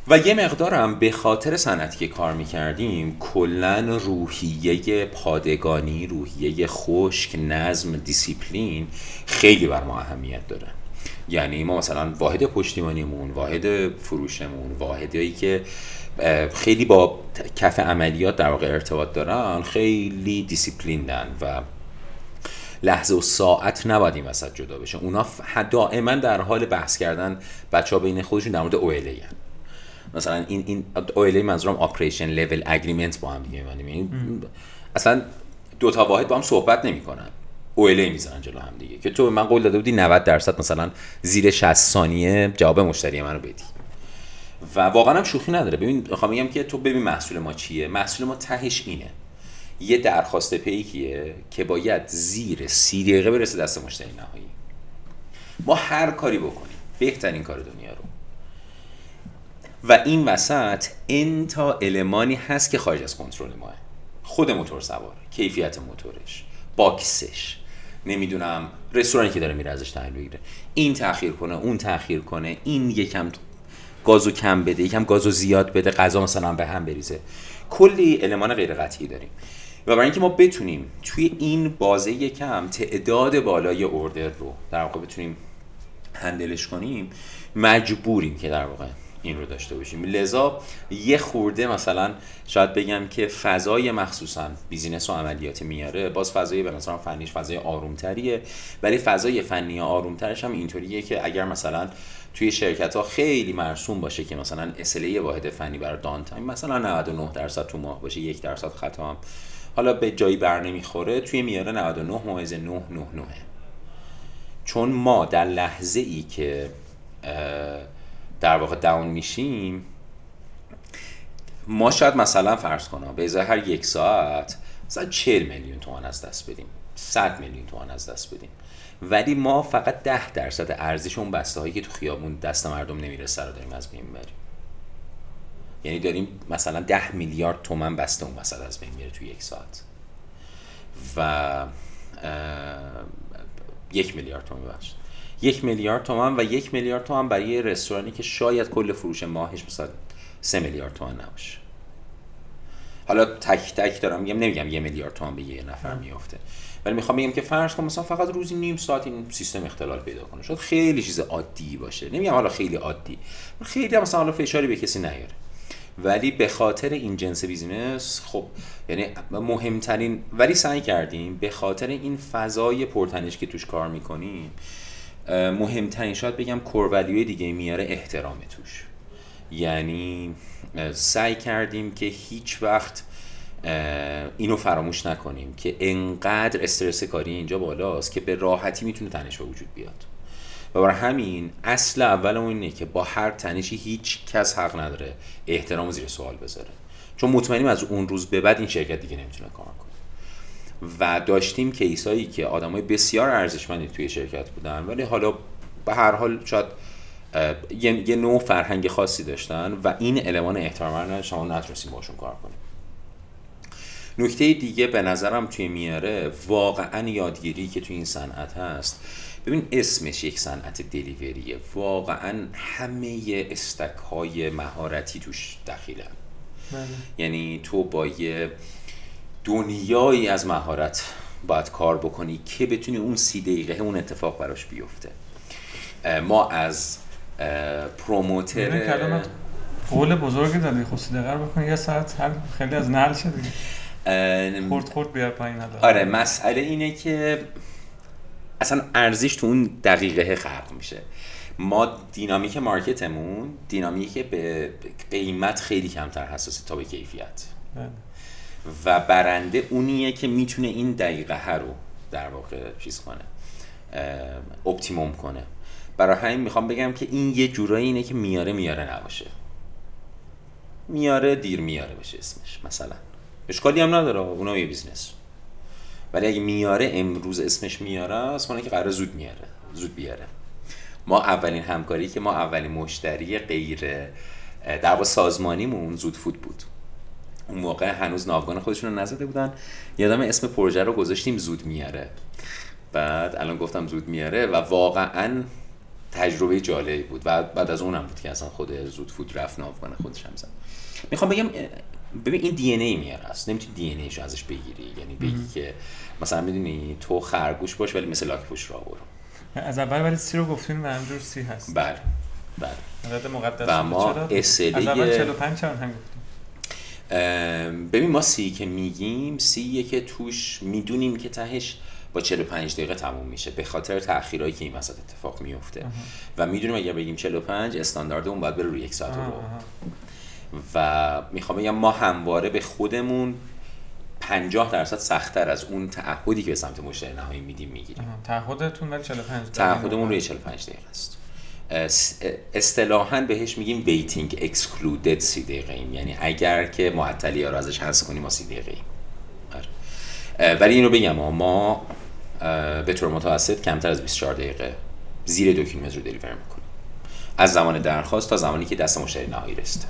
و یه مقدارم به خاطر صنعتی که کار می‌کردیم کلا روحیه پادگانی روحیه خشک نظم دیسیپلین خیلی بر ما اهمیت داره. یعنی ما مثلا واحد پشتیبانیمون واحد فروشمون واحدایی که خیلی با کف عملیات در واقع ارتباط دارن خیلی disciplined ن و لحظه و ساعت نباید این وسط جدا بشه اونا دائما در حال بحث کردن بچه ها بین خودشون در مورد OLA هن. مثلا این این OLA منظورم آپریشن لول اگریمنت با هم دیگه. یعنی اصلا دو تا واحد با هم صحبت نمی‌کنن OLA می‌زنن جلو هم دیگه که تو من قول داده بودی 90 درصد مثلا زیر 60 ثانیه جواب مشتری منو بدی. و واقعا هم شوخی نداره. ببین می‌خوام بگم که تو ببین محصول ما چیه. محصول ما تهش اینه. یه درخواست پیکیه که باید زیر سی دقیقه برسه دست مشتری نهایی. ما هر کاری بکنیم بهترین کار دنیا رو. و این وسط این تا المانی هست که خارج از کنترل ماه. خود موتور سواره کیفیت موتورش باکسش. نمی‌دونم رستورانی که داره میره ازش تحویل بگیره این تاخیر کنه اون تاخیر کنه این یکم گازو کم بده یکم گازو زیاد بده غذا مثلا به هم بریزه. کلی المان غیر قطعی داریم. و برای اینکه ما بتونیم توی این بازه یکم تعداد بالای order رو در واقع بتونیم handle ش کنیم مجبوریم که در واقع این رو داشته باشیم. لذا یه خورده مثلا شاید بگم که فضای مخصوصا business و عملیات میاره باز فضای به نظرم فنیش فضای آرومتریه ولی فضای فنی آرومترش هم اینطوریه که اگر مثلا توی شرکت ها خیلی مرسوم باشه که مثلا SLA واحد فنی برای down time مثلا 99 درصد تو ماه باشه یک درصد خطا هم. حالا به جایی بر نمی‌خوره توی میاره 99 ممیز 999 چون ما در لحظه ای که در واقع داون میشیم ما شاید مثلا فرض کنم به ازای هر یک ساعت مثلا 40 میلیون تومان از دست بدیم 100 میلیون تومان از دست بدیم. ولی ما فقط 10 درصد ارزش اون بسته هایی که تو خیابون دست مردم نمی‌رسه رو داریم از بین می‌بریم. یعنی داریم مثلا 10 میلیارد تومن بسته اون وسط از بین میره تو یک ساعت. و یک میلیارد تومن ببخشید. یک میلیارد تومن و یک میلیارد تومن برای رستورانی که شاید کل فروش ماهش مثلا سه میلیارد تومن نباشه. حالا تک تک دارم میگم نمیگم یه میلیارد تومن به یه نفر میفته. ولی می‌خوام بگم که فرض کن مثلا فقط روزی نیم ساعت این سیستم اختلال پیدا کنه. شاید خیلی چیز عادی باشه. نمیگم حالا خیلی عادی. خیلی هم مثلا حالا فشاری به کسی نیاره. ولی به خاطر این جنس بیزینس خب یعنی مهمترین ولی سعی کردیم به خاطر این فضای پرتنش که توش کار می‌کنیم مهمترین شاید بگم کورولیوی دیگه میاره احترام توش. یعنی سعی کردیم که هیچ وقت اینو فراموش نکنیم که انقدر استرس کاری اینجا بالاست که به راحتی می‌تونه تنش به وجود بیاد. و برای همین اصل اول اینه که با هر تنشی هیچ کس حق نداره احترام زیر سوال بذاره. چون مطمئنیم از اون روز به بعد این شرکت دیگه نمی‌تونه کار کنه. و داشتیم کیسایی که آدمای بسیار ارزشمندی توی شرکت بودن ولی حالا به هر حال شاید یه نوع فرهنگ خاصی داشتن و این المان احترام رو شما نتونستیم باشون کار کنیم. نکته دیگه به نظرم توی میاره واقعا یادگیری که توی این صنعت هست. ببین اسمش یک صنعت دلیوریه. واقعا همه استک های مهارتی توش دخیلن. بله. یعنی تو با یه دنیایی از مهارت باید کار بکنی که بتونی اون سی دقیقه اون اتفاق براش بیفته. ما از پروموتر قول بزرگی دادی. خب سی دقیقه بکنی یه ساعت خیلی از نهل شده. خورد خورد بیار پایین آره مسئله اینه که اصلا ارزش تو اون دقیقه خلق میشه. ما دینامیک مارکتمون دینامیک به قیمت خیلی کمتر حساسه تا به کیفیت. بله. و برنده اونیه که می‌تونه این دقیقه ها رو در واقع چیز کنه اپتیموم کنه. برای همین می‌خوام بگم که این یه جورایی اینه که میاره میاره نباشه. میاره دیر میاره باشه اسمش مثلا. اشکالی هم نداره اونا یه business. ولی اگه میاره امروز اسمش میاره است که قرار زود میاره زود بیاره. ما اولین همکاری که ما اولین مشتری غیر در سازمانیمون زود فود بود. اون موقع هنوز ناوگان خودشون رو نزده بودن. یادم اسم پروژه رو گذاشتیم زود میاره. بعد الان گفتم زود میاره و واقعا تجربه جالبی بود. و بعد از اونم بود که اصلا خود زود فود رفت ناوگان خودش هم زد. می‌خوام بگم ببین این دی ان ای میاره است نمی‌تونی دی ان ایشو ازش بگیری. یعنی بگی که مثلا می‌دونی تو خرگوش باش ولی مثل لاک پوش را برو. از اول ولی سی رو گفتیم و همجور سی هست. بله. بله. مقدس و ما اسلی از اول 45 چرا هم گفتیم؟ ببین ما سی که میگیم سی که توش می‌دونیم که تهش با 45 دقیقه تموم میشه به خاطر تاخیرایی که این وسط اتفاق میفته و می‌دونیم اگر بگیم 45 استاندارد اون باید بره روی یک ساعت رو. و می‌خوام بگم ما همواره به خودمون 50 درصد سختتر از اون تعهدی که به سمت مشتری نهایی میدیم می‌گیریم. تعهدتون ولی 45 تعهدمون روی 45 دقیقه است. اصطلاحا بهش میگیم waiting excluded سی دقیقه ایم یعنی اگر که معطلی ها رو ازش حذف کنیم ما سی دقیقه ایم آره. ولی اینو بگم ما به طور متوسط کمتر از 24 دقیقه زیر دو کیلومتر رو دلیور می‌کنیم. از زمان درخواست تا زمانی که دست مشتری نهایی رسیده.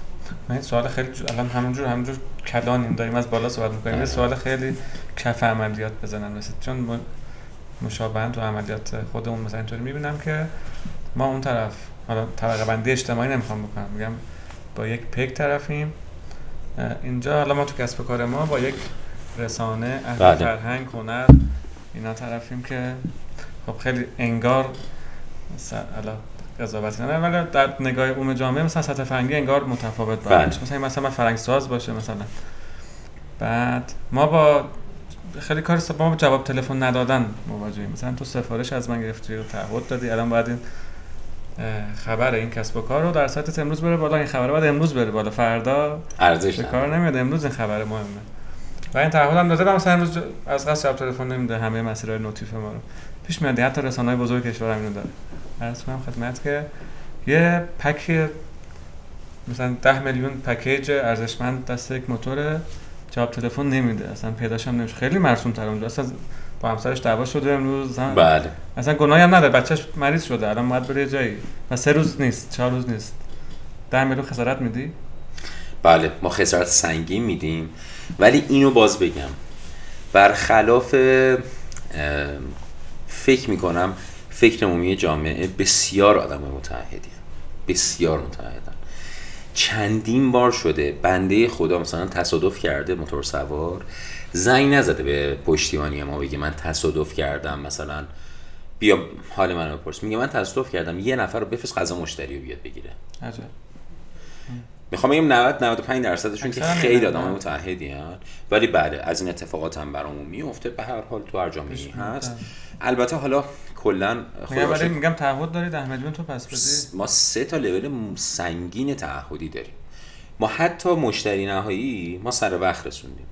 من سوال خیلی الان همونجور همونجور کلانیم. داریم از بالا صحبت می‌کنیم. یه سوال خیلی کف عملیات بزنن مثل چون مشابهن تو عملیات خودمون مثلا اینطوری می‌بینم که ما اون طرف حالا طبقه بندی اجتماعی نمی‌خوام بکنم میگم با یک پیک طرفیم اینجا حالا ما تو کسب کار ما با یک رسانه اهل بله. فرهنگ هنر اینا طرفیم که خب خیلی انگار حالا قضاوتی نه ولی در نگاه عموم جامعه مثلا سطح فرهنگی انگار متفاوت بله. باشه مثلا این مثلا من فرهنگ ساز باشه مثلا بعد ما با خیلی کار ما با جواب تلفن ندادن مواجهیم مثلا تو سفارش از من گرفتی و تعهد دادی الان باید این خبر این کسب و کار رو در سایتت امروز بره بالا. این خبر باید امروز بره بالا. فردا ارزش. کار نمیاد. امروز این خبر مهمه. و این تعهد هم داده و مثلا امروز از قصد جواب تلفن نمیده. همه مسیرهای نوتیف ما رو. پیش میاد. حتی رسانه‌های بزرگ کشور هم اینو داره. عرض کنم خدمت که یه پک مثلا 10 میلیون پکیج ارزشمند دست یک موتور جواب تلفن نمیده. اصلا پیداش هم نمیشه. خیلی مرسوم تر اونجا. اصلا با همسرش دعوا شده امروز اصلا, بله. اصلا گناهی هم نداره بچهش مریض شده الان باید بره جایی. و سه روز نیست چهار روز نیست. 10 میلیون خسارت میدی؟ بله ما خسارت سنگین میدیم. ولی اینو باز بگم. برخلاف فکر می‌کنم فکر عمومی جامعه بسیار آدم متحدی بسیار متحدن چندین بار شده بنده خدا مثلا تصادف کرده موتور سوار زنگ نزده به پشتیبانی ما بگه من تصادف کردم مثلا. بیا حال منو بپرس. میگه من تصادف کردم یه نفر رو بفرست غذا مشتری رو بیاد بگیره. عجب. می‌خوام بگم 90 95 درصدشون که خیلی آدم؟ متحدی هن. ولی بله از این اتفاقات هم برامون میفته به هر حال تو هر جامعه هست. البته حالا کلا میگم خدا میگم تعهد داری 10 میلیون تو پس بدی؟ ما سه تا لول سنگین تعهدی داریم. ما حتی مشتری نهایی ما سر وقت رسوندیم.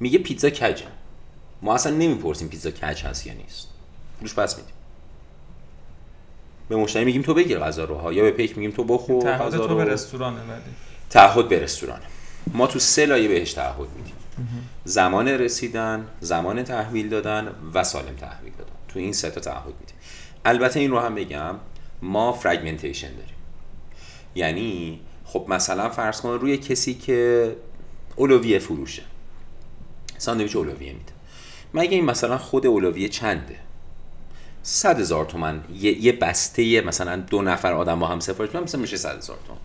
میگه پیتزا کجه ما اصلا نمی‌پرسیم پیتزا کج هست یا نیست. پولش پس میدیم. به مشتری میگیم تو بگیر غذا رو ها یا به پیک میگیم تو بخور تعهد غذا تو به رو رستورانه ولی تعهد به رستوران. ما تو سه لایه بهش تعهد میدیم. زمان رسیدن زمان تحویل دادن و سالم تحویل دادن. تو این سه تا تعهد میدیم. البته این رو هم بگم ما fragmentation داریم. یعنی خب مثلا فرض کن روی کسی که الویه فروشه ساندویچ الویه میده. مگه این مثلا خود الویه چنده؟ صد هزار تومن یه, یه بسته مثلا دو نفر آدم با هم سفارش بدن مثلا میشه صد هزار تومن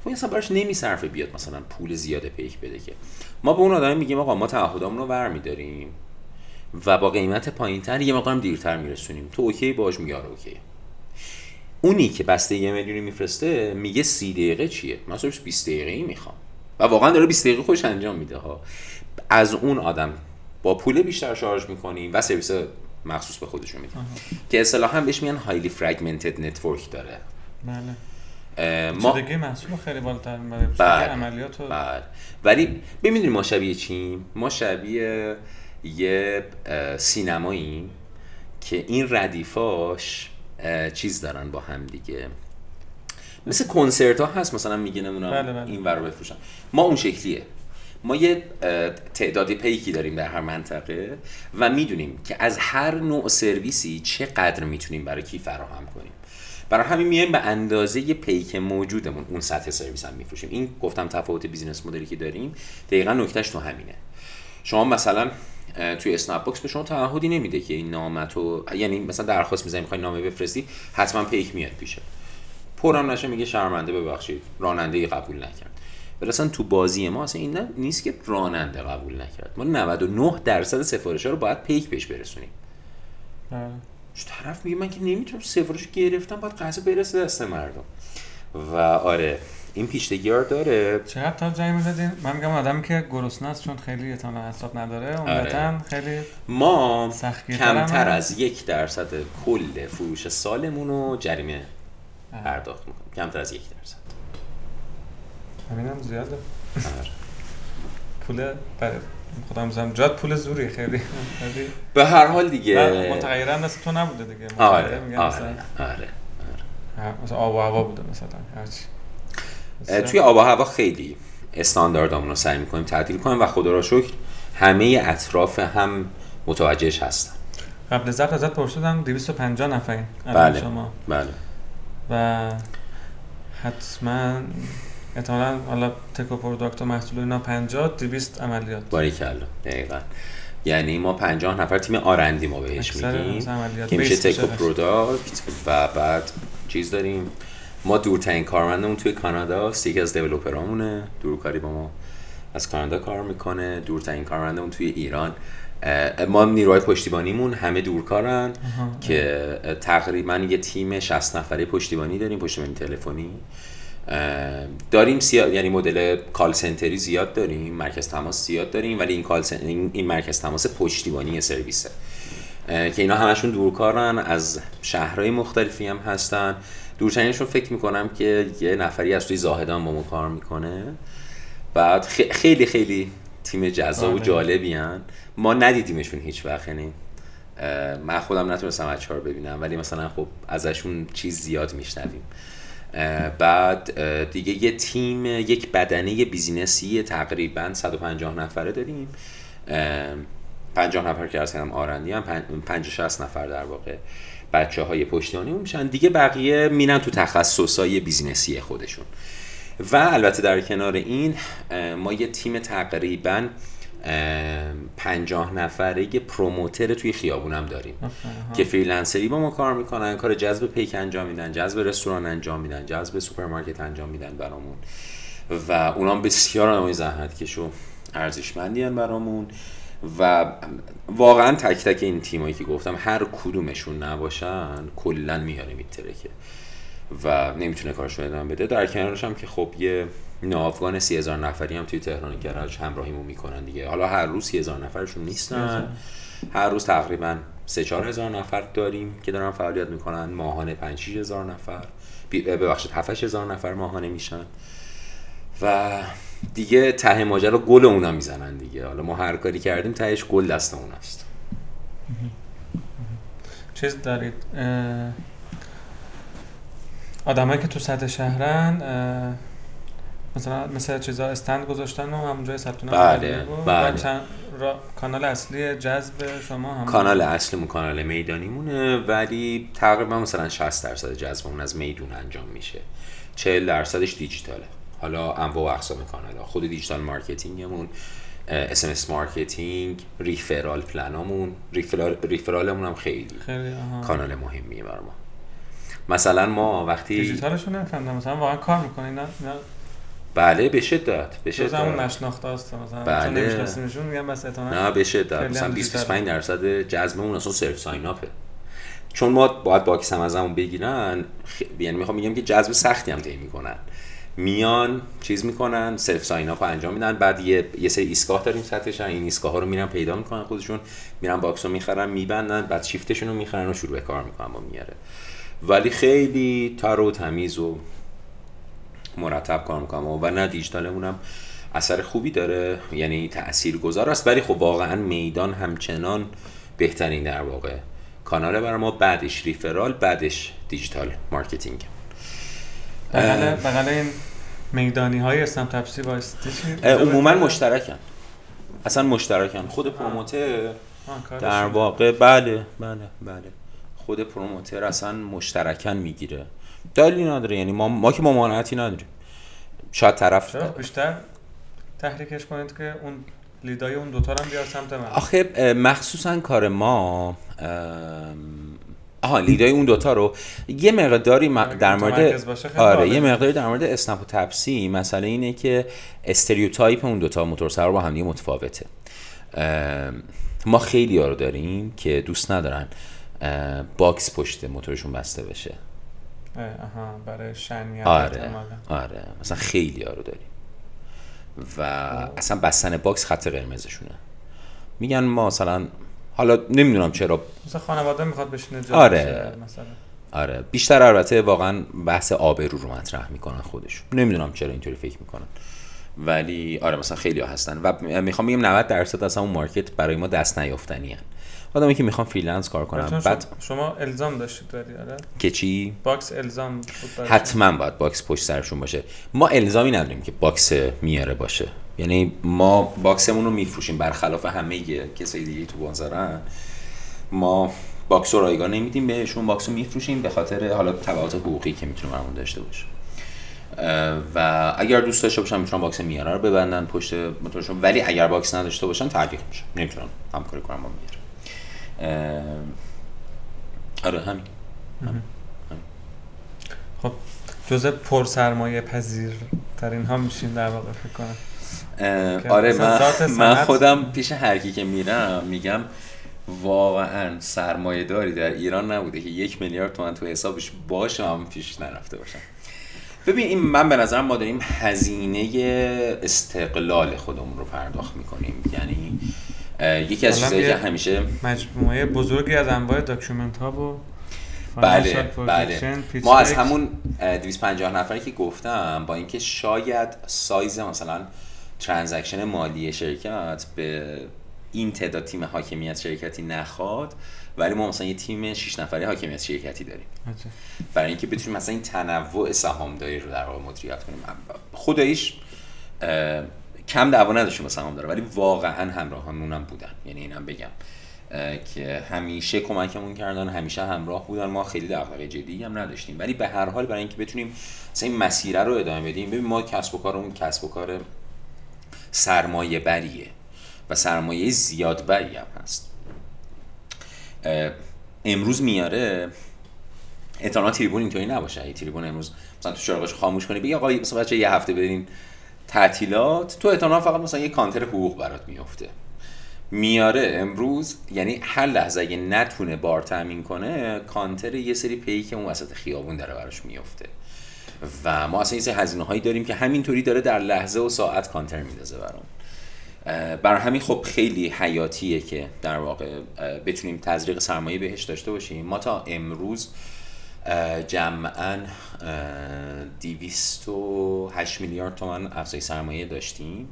خب این اصلا براش نمیصرفه بیاد مثلا پول زیاده پیک بده که. ما به اون آدم میگیم آقا ما تعهدامون رو برمیداریم و با قیمت پایینتر یه مقدارم دیرتر میرسونیم. تو okay؟ باش میگه آره okay. اونی که بسته یه میلیونی میفرسته میگه سی دقیقه چیه؟ من ظرف 20 دقیقه ای می‌خوام. و واقعا داره 20 دقیقه خوش انجام میده ها. از اون آدم با پول بیشتر شارژ می‌کنیم و سرویس مخصوص به خودشون میدیم. که اصطلاحا بهش میگن highly fragmented network داره. بله. ما محصول خیلی بالاتر برای بله. عملیات و بله. ولی ببینید ما شبیه چیم؟ ما شبیه یه اه، سینماییم که این ردیفاش چیز دارن با هم دیگه. مثل کنسرت ها هست مثلا میگه نمونم بله، بله. این ور رو بفروشن. ما اون شکلیه. ما یه تعدادی پیکی داریم در هر منطقه و می‌دونیم که از هر نوع سرویسی چقدر می‌تونیم برای کی فراهم کنیم. برای همین میایم به اندازه یه پیک موجودمون اون سطح سرویس هم میفروشیم. این گفتم تفاوت business model ی که داریم دقیقا نکتهش تو همینه. شما مثلا توی اسنپ باکس به شما تعهدی نمیده که این نامتو یعنی مثلا درخواست می‌زنی می‌خوای نامه بفرستی حتما پیک میاد پیشه. پرم نشه میگه شرمنده ببخشید. راننده قبول نکرد. ولی اصلا تو بازی ما اصلا این نیست که راننده قبول نکرد. ما 99 درصد سفارش ها رو باید پیک بهش برسونیم. طرف میگه؟ من که نمی‌تونم سفارش گرفتم باید غذا برسه دست مردم. و آره. این پیشتگی ها داره. چقدر تا جنگ می‌دادین؟ من میگم آدمی که گرسنه است چون خیلی اعتماد اعصاب نداره عمدتا خیلی ما هم کمتر. از یک درصد کل فروش سالمون رو جریمه. پرداخت می‌کنیم. کمتر از یک درصد. همینم زیاده. آره. پول برای خودم می‌زنم. جاد پول زوری خیلی. به هر حال دیگه. متغیر هم دست تو نبوده دیگه. آره آره آره ها، مثلا آب و هوا بوده مثلا هرچی. توی آب و هوا خیلی استانداردامون رو سعی می‌کنیم تعدیل کنیم و خدا را شکر همه اطراف هم متوجهش هستن. قبل ضبط ازت پرسیدم 250 نفرین بله شما. بله. و حتما احتمالا حالا tech و product و محصول اینا 50 200 عملیات. باریکلا دقیقا. یعنی ما 50 نفر تیم R&D ما بهش میگیم که میشه base tech و میشه. product و بعد چیز داریم. ما دورترین کارمندمون توی کانادا یکی از developer امونه دورکاری با ما از کانادا کار می‌کنه. دورترین کارمندمون توی ایران. ما نیروهای پشتیبانیمون همه دورکارن که تقریبا یه تیم 60 نفره پشتیبانی داریم پشتیبانی تلفنی. داریم سیا... یعنی مدل call center ی زیاد داریم مرکز تماس زیاد داریم ولی این call cen... این این مرکز تماس پشتیبانی سرویسه. که اینا همشون دورکارن از شهرهای مختلفی هم هستن. دورترینشون فکر می‌کنم که یه نفری از توی زاهدان با ما کار می‌کنه بعد خیلی خیلی تیم جذاب و آره. جالبی هن. ما ندیدیمشون هیچ وقت یعنی من خودم نتونستم بچه رو ببینم ولی مثلا خب ازشون چیز زیاد میشنویم بعد دیگه یه تیم یک بدنه بیزینسی تقریبا 150 نفره داریم اه، 50 نفر که عرض کردم R&D هم 50 60 نفر در واقع بچه های پشتیبانی میشن. دیگه بقیه میرن تو تخصصهای business ی خودشون. و البته در کنار این ما یه تیم تقریبا پنجاه نفره یه promoter توی خیابونم داریم. که freelancer ی با ما کار می‌کنن کار جذب پیک انجام میدن جذب رستوران انجام میدن جذب سوپرمارکت انجام میدن برامون. و اونا هم بسیار آدمای زحمتکش و ارزشمندی هن برامون. و واقعا تک تک این تیمایی که گفتم هر کدومشون نباشن کلا میاره میترکه و نمی‌تونه کارشو ادامه بده. در کنارش هم که خب یه ناوگان سی هزار نفری هم توی تهران گراج همراهیمون می‌کنن دیگه. حالا هر روز سی هزار نفرشون نیستن. هر روز تقریبا سه چهار هزار نفر داریم که دارن فعالیت می‌کنن. ماهانه پنج شیش هزار نفر. بی- ببخشید هفت هزار نفر ماهانه میشن. و دیگه ته ماجرا گل اونا می‌زنن دیگه. حالا ما هر کاری کردیم تهش گل دست اوناست چیز دارید؟ آدمایی که تو سطح شهرن مثلا مثل چیزا استند گذاشتن و همونجا ثبت نام بله، بله. چند را- کانال اصلی جذب شما هم کانال اصلیمون کانال میدانیمونه ولی تقریبا مثلا 60 درصد جذبمون از میدون انجام میشه. 40 درصدش دیجیتاله. حالا انواع و اقسام کانال خود digital marketing مون SMS marketing referral plan امون. referral referral مون هم خیلی خیلی. کانال مهمیه برای ما. مثلا ما وقتی دیجیتالشون نمیفهمدم مثلا واقعا کار می‌کنین نه نه بله به شدت به همون شدت. نشناخته هست مثلا بله. چون نمیشناسیمشون میگن بس نه به شدت. مثلا هم 20 دیجیتاله. 25 درصد جذبمون اصلا self sign up ه چون ما باید box هم ازمون بگیرن خ... یعنی می‌خوام میگم که جذب سختی هم طی می‌کنن. میان چیز می‌کنن self sign up انجام میدن. بعد یه یه سری ایستگاه داریم سطح شهر. این ایستگاه ها رو میرن پیدا می‌کنن خودشون. میرن box رو می‌خرن میبندن بعد شیفتشون رو می‌خرن و شروع به کار می‌کنن با میاره. ولی خیلی تر و تمیز و مرتب کار می‌کنم. و نه دیجیتالمون هم اثر خوبی داره. یعنی تأثیر گذار است. ولی خب واقعا میدان همچنان بهترین در واقع کانال برای ما. بعدش referral بعدش digital marketing بغل بغل این میدانی های اسنپ تپسی چی؟ عموما مشترکن. اصلا مشترکن. خود promoter در. واقع بله بله بله. خود promoter اصلا مشترکن می‌گیره. دلیلی نداره. یعنی ما, ما که ممانعتی نداریم. شاید طرف بیشتر تحریکش کنید که اون lead ای اون دوتا هم بیار سمت من. آخه مخصوصا کار ما آها lead ای اون دوتا رو یه مقداری در مورد آره. یه مقداری در مورد اسنپ و تپسی مسئله اینه که stereotype اون دوتا موتورسرا با هم دیگه متفاوته ما خیلی ها رو داریم که دوست ندارن box پشت موتورشون بسته بشه. آها برای شأنیت آره احتمالاً. آره مثلا خیلی ها رو داریم. و اصلا بستن box خط قرمزشونه. میگن ما مثلا حالا نمی‌دونم چرا. مثلا خانواده می‌خواد بشینه آره. مثلا. آره. بیشتر البته واقعا بحث آبرو رو مطرح می‌کنن خودشون. نمی‌دونم چرا اینطوری فکر می‌کنن. ولی آره مثلا خیلی ها هستن. و می‌خوام بگم 90 درصد اصلا اون market برای ما دست نیافتنی هن. آدمی که می‌خوان freelance کار چون بعد شما, الزام داشتید ولی آره. که چی؟ box الزام حتما باید box پشت سرشون باشه. ما الزامی نداریم که box میاره باشه. یعنی ما box مون رو میفروشیم برخلاف همه کسایی دیگه تو بازارن ما box رو رایگان نمیدیم بهشون box رو میفروشیم به خاطر حالا تبعات حقوقی که می‌تونه برامون داشته باشه. و اگر دوست داشته باشن می‌تونن box میاره رو ببندن پشت موتورشون. ولی اگر box نداشته باشن تعلیق میشه. نمی‌تونن همکاری کنن با میاره آره همین. خب جزء پر سرمایه پذیر ترین ها میشین در واقع فکر کنم. آره من, من خودم پیش هر کی که میرم میگم واقعا سرمایه داری در ایران نبوده که یک میلیارد تومن تو حسابش باشه هم پیش نرفته باشم. ببین این من به نظرم ما داریم هزینه استقلال خودمون رو پرداخت می‌کنیم. یعنی یکی از چیزایی که همیشه مجموعه بزرگی از انواع document ها و بله بله. ما از همون 250 نفری که گفتم با اینکه شاید سایز مثلا transaction مالی شرکت به این تعداد تیم حاکمیت شرکتی نخواد ولی ما مثلا یه تیم 6 نفره حاکمیت شرکتی داریم. برای اینکه بتونیم مثلا این تنوع سهامداری رو در واقع مدیریت کنیم. خداییش کم دعوا نداشتیم با سهامدار ولی واقعا همراهانمون هم بودن. یعنی اینم بگم. که همیشه کمکمون کردن همیشه همراه بودن. ما خیلی دغدغه جدی هم نداشتیم. ولی به هر حال برای اینکه بتونیم مثلا این مسیر رو ادامه بدیم ببین ما کسب و کارمون کسب و کار سرمایه بریه و سرمایه زیاد بری هم هست. امروز میاره اتانا تریبون اینطوری نباشه. ای تریبون امروز مثلا تو چراغش خاموش کنی بگی آقا مثلا بچه یه هفته برین تعطیلات تو اتانا فقط مثلا یه کانتر حقوق برات میفته. میاره امروز یعنی هر لحظه اگه نتونه بار تامین کنه کانتر یه سری پی که اون وسط خیابون داره براش میفته. و ما اصلا یه هزینه هایی داریم که همینطوری داره در لحظه و ساعت کانتر میندازه برام. برای همین خب خیلی حیاتیه که در واقع بتونیم تزریق سرمایه بهش داشته باشیم. ما تا امروز جمعا 208 میلیارد تومن افزای سرمایه داشتیم.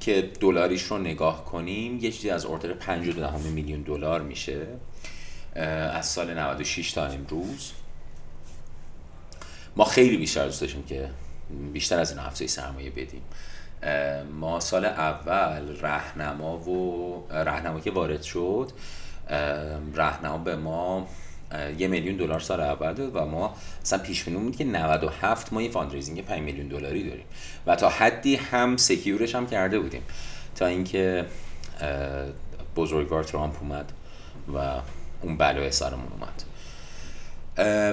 که دلاریش رو نگاه کنیم یه چیزی از اردر 5 میلیون دلار میشه از سال 96 تا امروز. ما خیلی بیشتر دوست داشتیم که بیشتر از این افزای سرمایه بدیم. ما سال اول رهنما و رهنما که وارد شد رهنما به ما یه میلیون دلار سال اول داد و ما مثلا پیش بینی بود که 97 ما یه fundraising 5 میلیون دلاری داریم. و تا حدی هم secure ش هم کرده بودیم. تا اینکه بزرگوار ترامپ اومد و اون بلای سرمون اومد.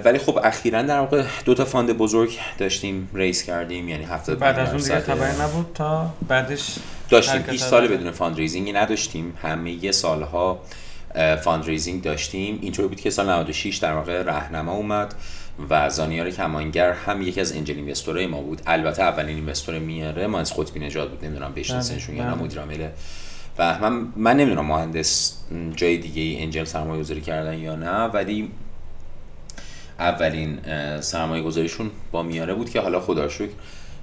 ولی خب اخیرا در واقع دو تا fund بزرگ داشتیم raise کردیم یعنی هفته بعد از اون دیگه خبری نبود تا بعدش داشتیم. هیچ سال بدون fundraising ی نداشتیم. همه یه سالها fundraising داشتیم. اینطور بود که سال 96 در واقع رهنما اومد و زانیار کمانگر هم یکی از angel investor ای ما بود. البته اولین investor میاره ما از قطبی نژاد بود. نمی‌دونم بشناسنشون یا نه بله. مدیر عامل. و من من نمی‌دونم مهندس جای دیگه ای angel سرمایه گذاری کردن یا نه ولی اولین سرمایه گذاریشون با میاره بود که حالا خدا شکر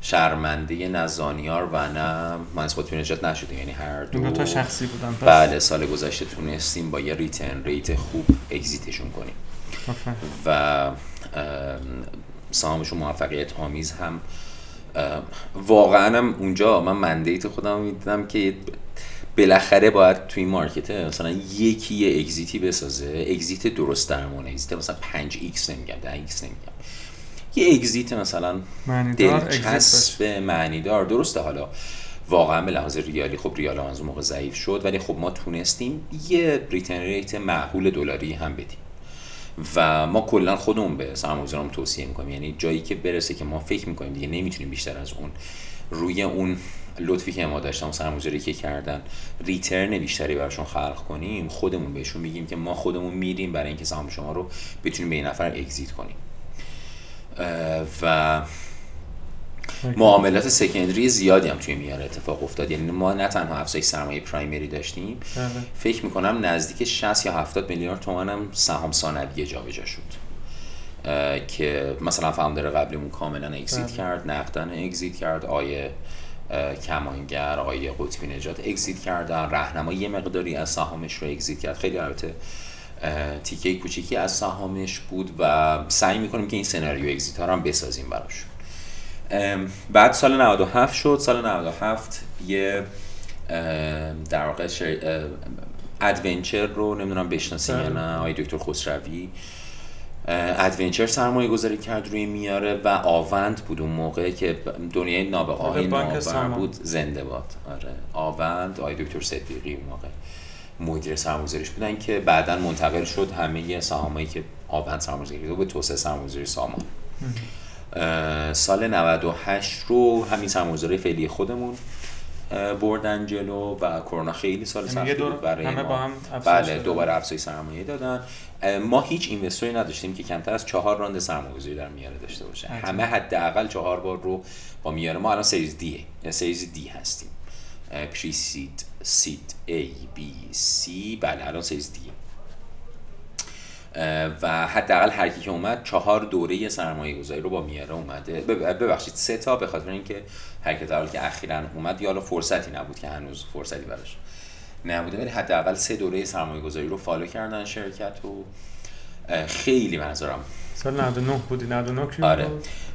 شرمنده نه زانیار و نه از قطبی نژاد نشده یعنی هر دو تا شخصی بودن پس. بله سال گذشته تونستیم با یه return rate خوب exit شون کنیم و سهامشون موفقیت آمیز هم واقعا هم اونجا من mandate خودم می‌دیدم که بالاخره باید توی market مثلا یکی یه exit ی بسازه. exit درست درمون exit مثلا 5 x نمیگم 10 x نمیگم. یه exit مثلا دلچسب معنیدار. درسته حالا واقعا به لحاظ ریالی خب ریال از اون موقع ضعیف شد ولی خب ما تونستیم یه return rate معقول دلاری هم بدیم. و ما کلا خودمون به سرمایه‌گذاران توصیه می‌کنیم. یعنی جایی که برسه که ما فکر می‌کنیم دیگه نمی‌تونیم بیشتر از اون روی اون لطفی که ما داشتم سرمایه‌گذاری که کردن return بیشتری براشون خلق کنیم خودمون بهشون میگیم که ما خودمون میریم برای اینکه سهام شما رو بتونیم به این نفر اگزییت کنیم و معاملات سکندری زیادی هم توی میاره اتفاق افتاد یعنی ما نه تنها افزایش سرمایه پرایمری داشتیم بله. فکر می‌کنم نزدیک 60 یا 70 میلیارد تومان هم سهام ثانویه جابجا شد که مثلا فاوندر قبلیمون کاملا اگزییت بله. کرد نقدن اگزییت کرد آیه کمانگر آقای قطبی نجات اگزییت کردن. راهنما یه مقداری از سهامش رو اگزییت کرد. خیلی البته تیکه کوچیکی از سهامش بود و سعی می‌کنیم که این سناریو exit ها رو هم بسازیم براش. بعد سال 97 شد. سال 97 یه در واقع ادونچر رو نمی‌دونم بشناسی یا بله. نه آقای دکتر خسروی. ادونچر سرمایه گذاری کرد روی میاره و آوند بود اون موقع که دنیای نابغه های نوآور بود زنده باد. آره. آوند آی دکتر صدیقی اون موقع مدیر سرمایه‌گذاریش بودن که بعدا منتقل شد همه سهامایی که آوند سرمایه‌گذاری به توسعه سرمایه‌گذاری سامان. سال 98 رو همین سرمایه‌گذاری فعلی خودمون بردن جلو و کرونا خیلی سال یعنی سختی بود برای همه با هم بله دوباره افزایش سرمایه دادن. ما هیچ اینوستوری نداشتیم که کمتر از چهار راند سرمایه‌گذاری در میاره داشته باشه. عجب. همه حداقل چهار بار رو با میاره ما الان سریز دی سریز دی هستیم. پری سید سید A B C. بله الان سریز دی و حداقل هر کی که اومد چهار دوره سرمایه گذاری رو با میاره اومده. ببخشید سه تا به خاطر اینکه هر کی که اخیرا اومد یا فرصتی نبود که هنوز فرصتی براش نبوده ولی حداقل سه دوره سرمایه گذاری رو فالو کردن شرکت و خیلی منظورم. سال 99 بودی؟ 99 آره.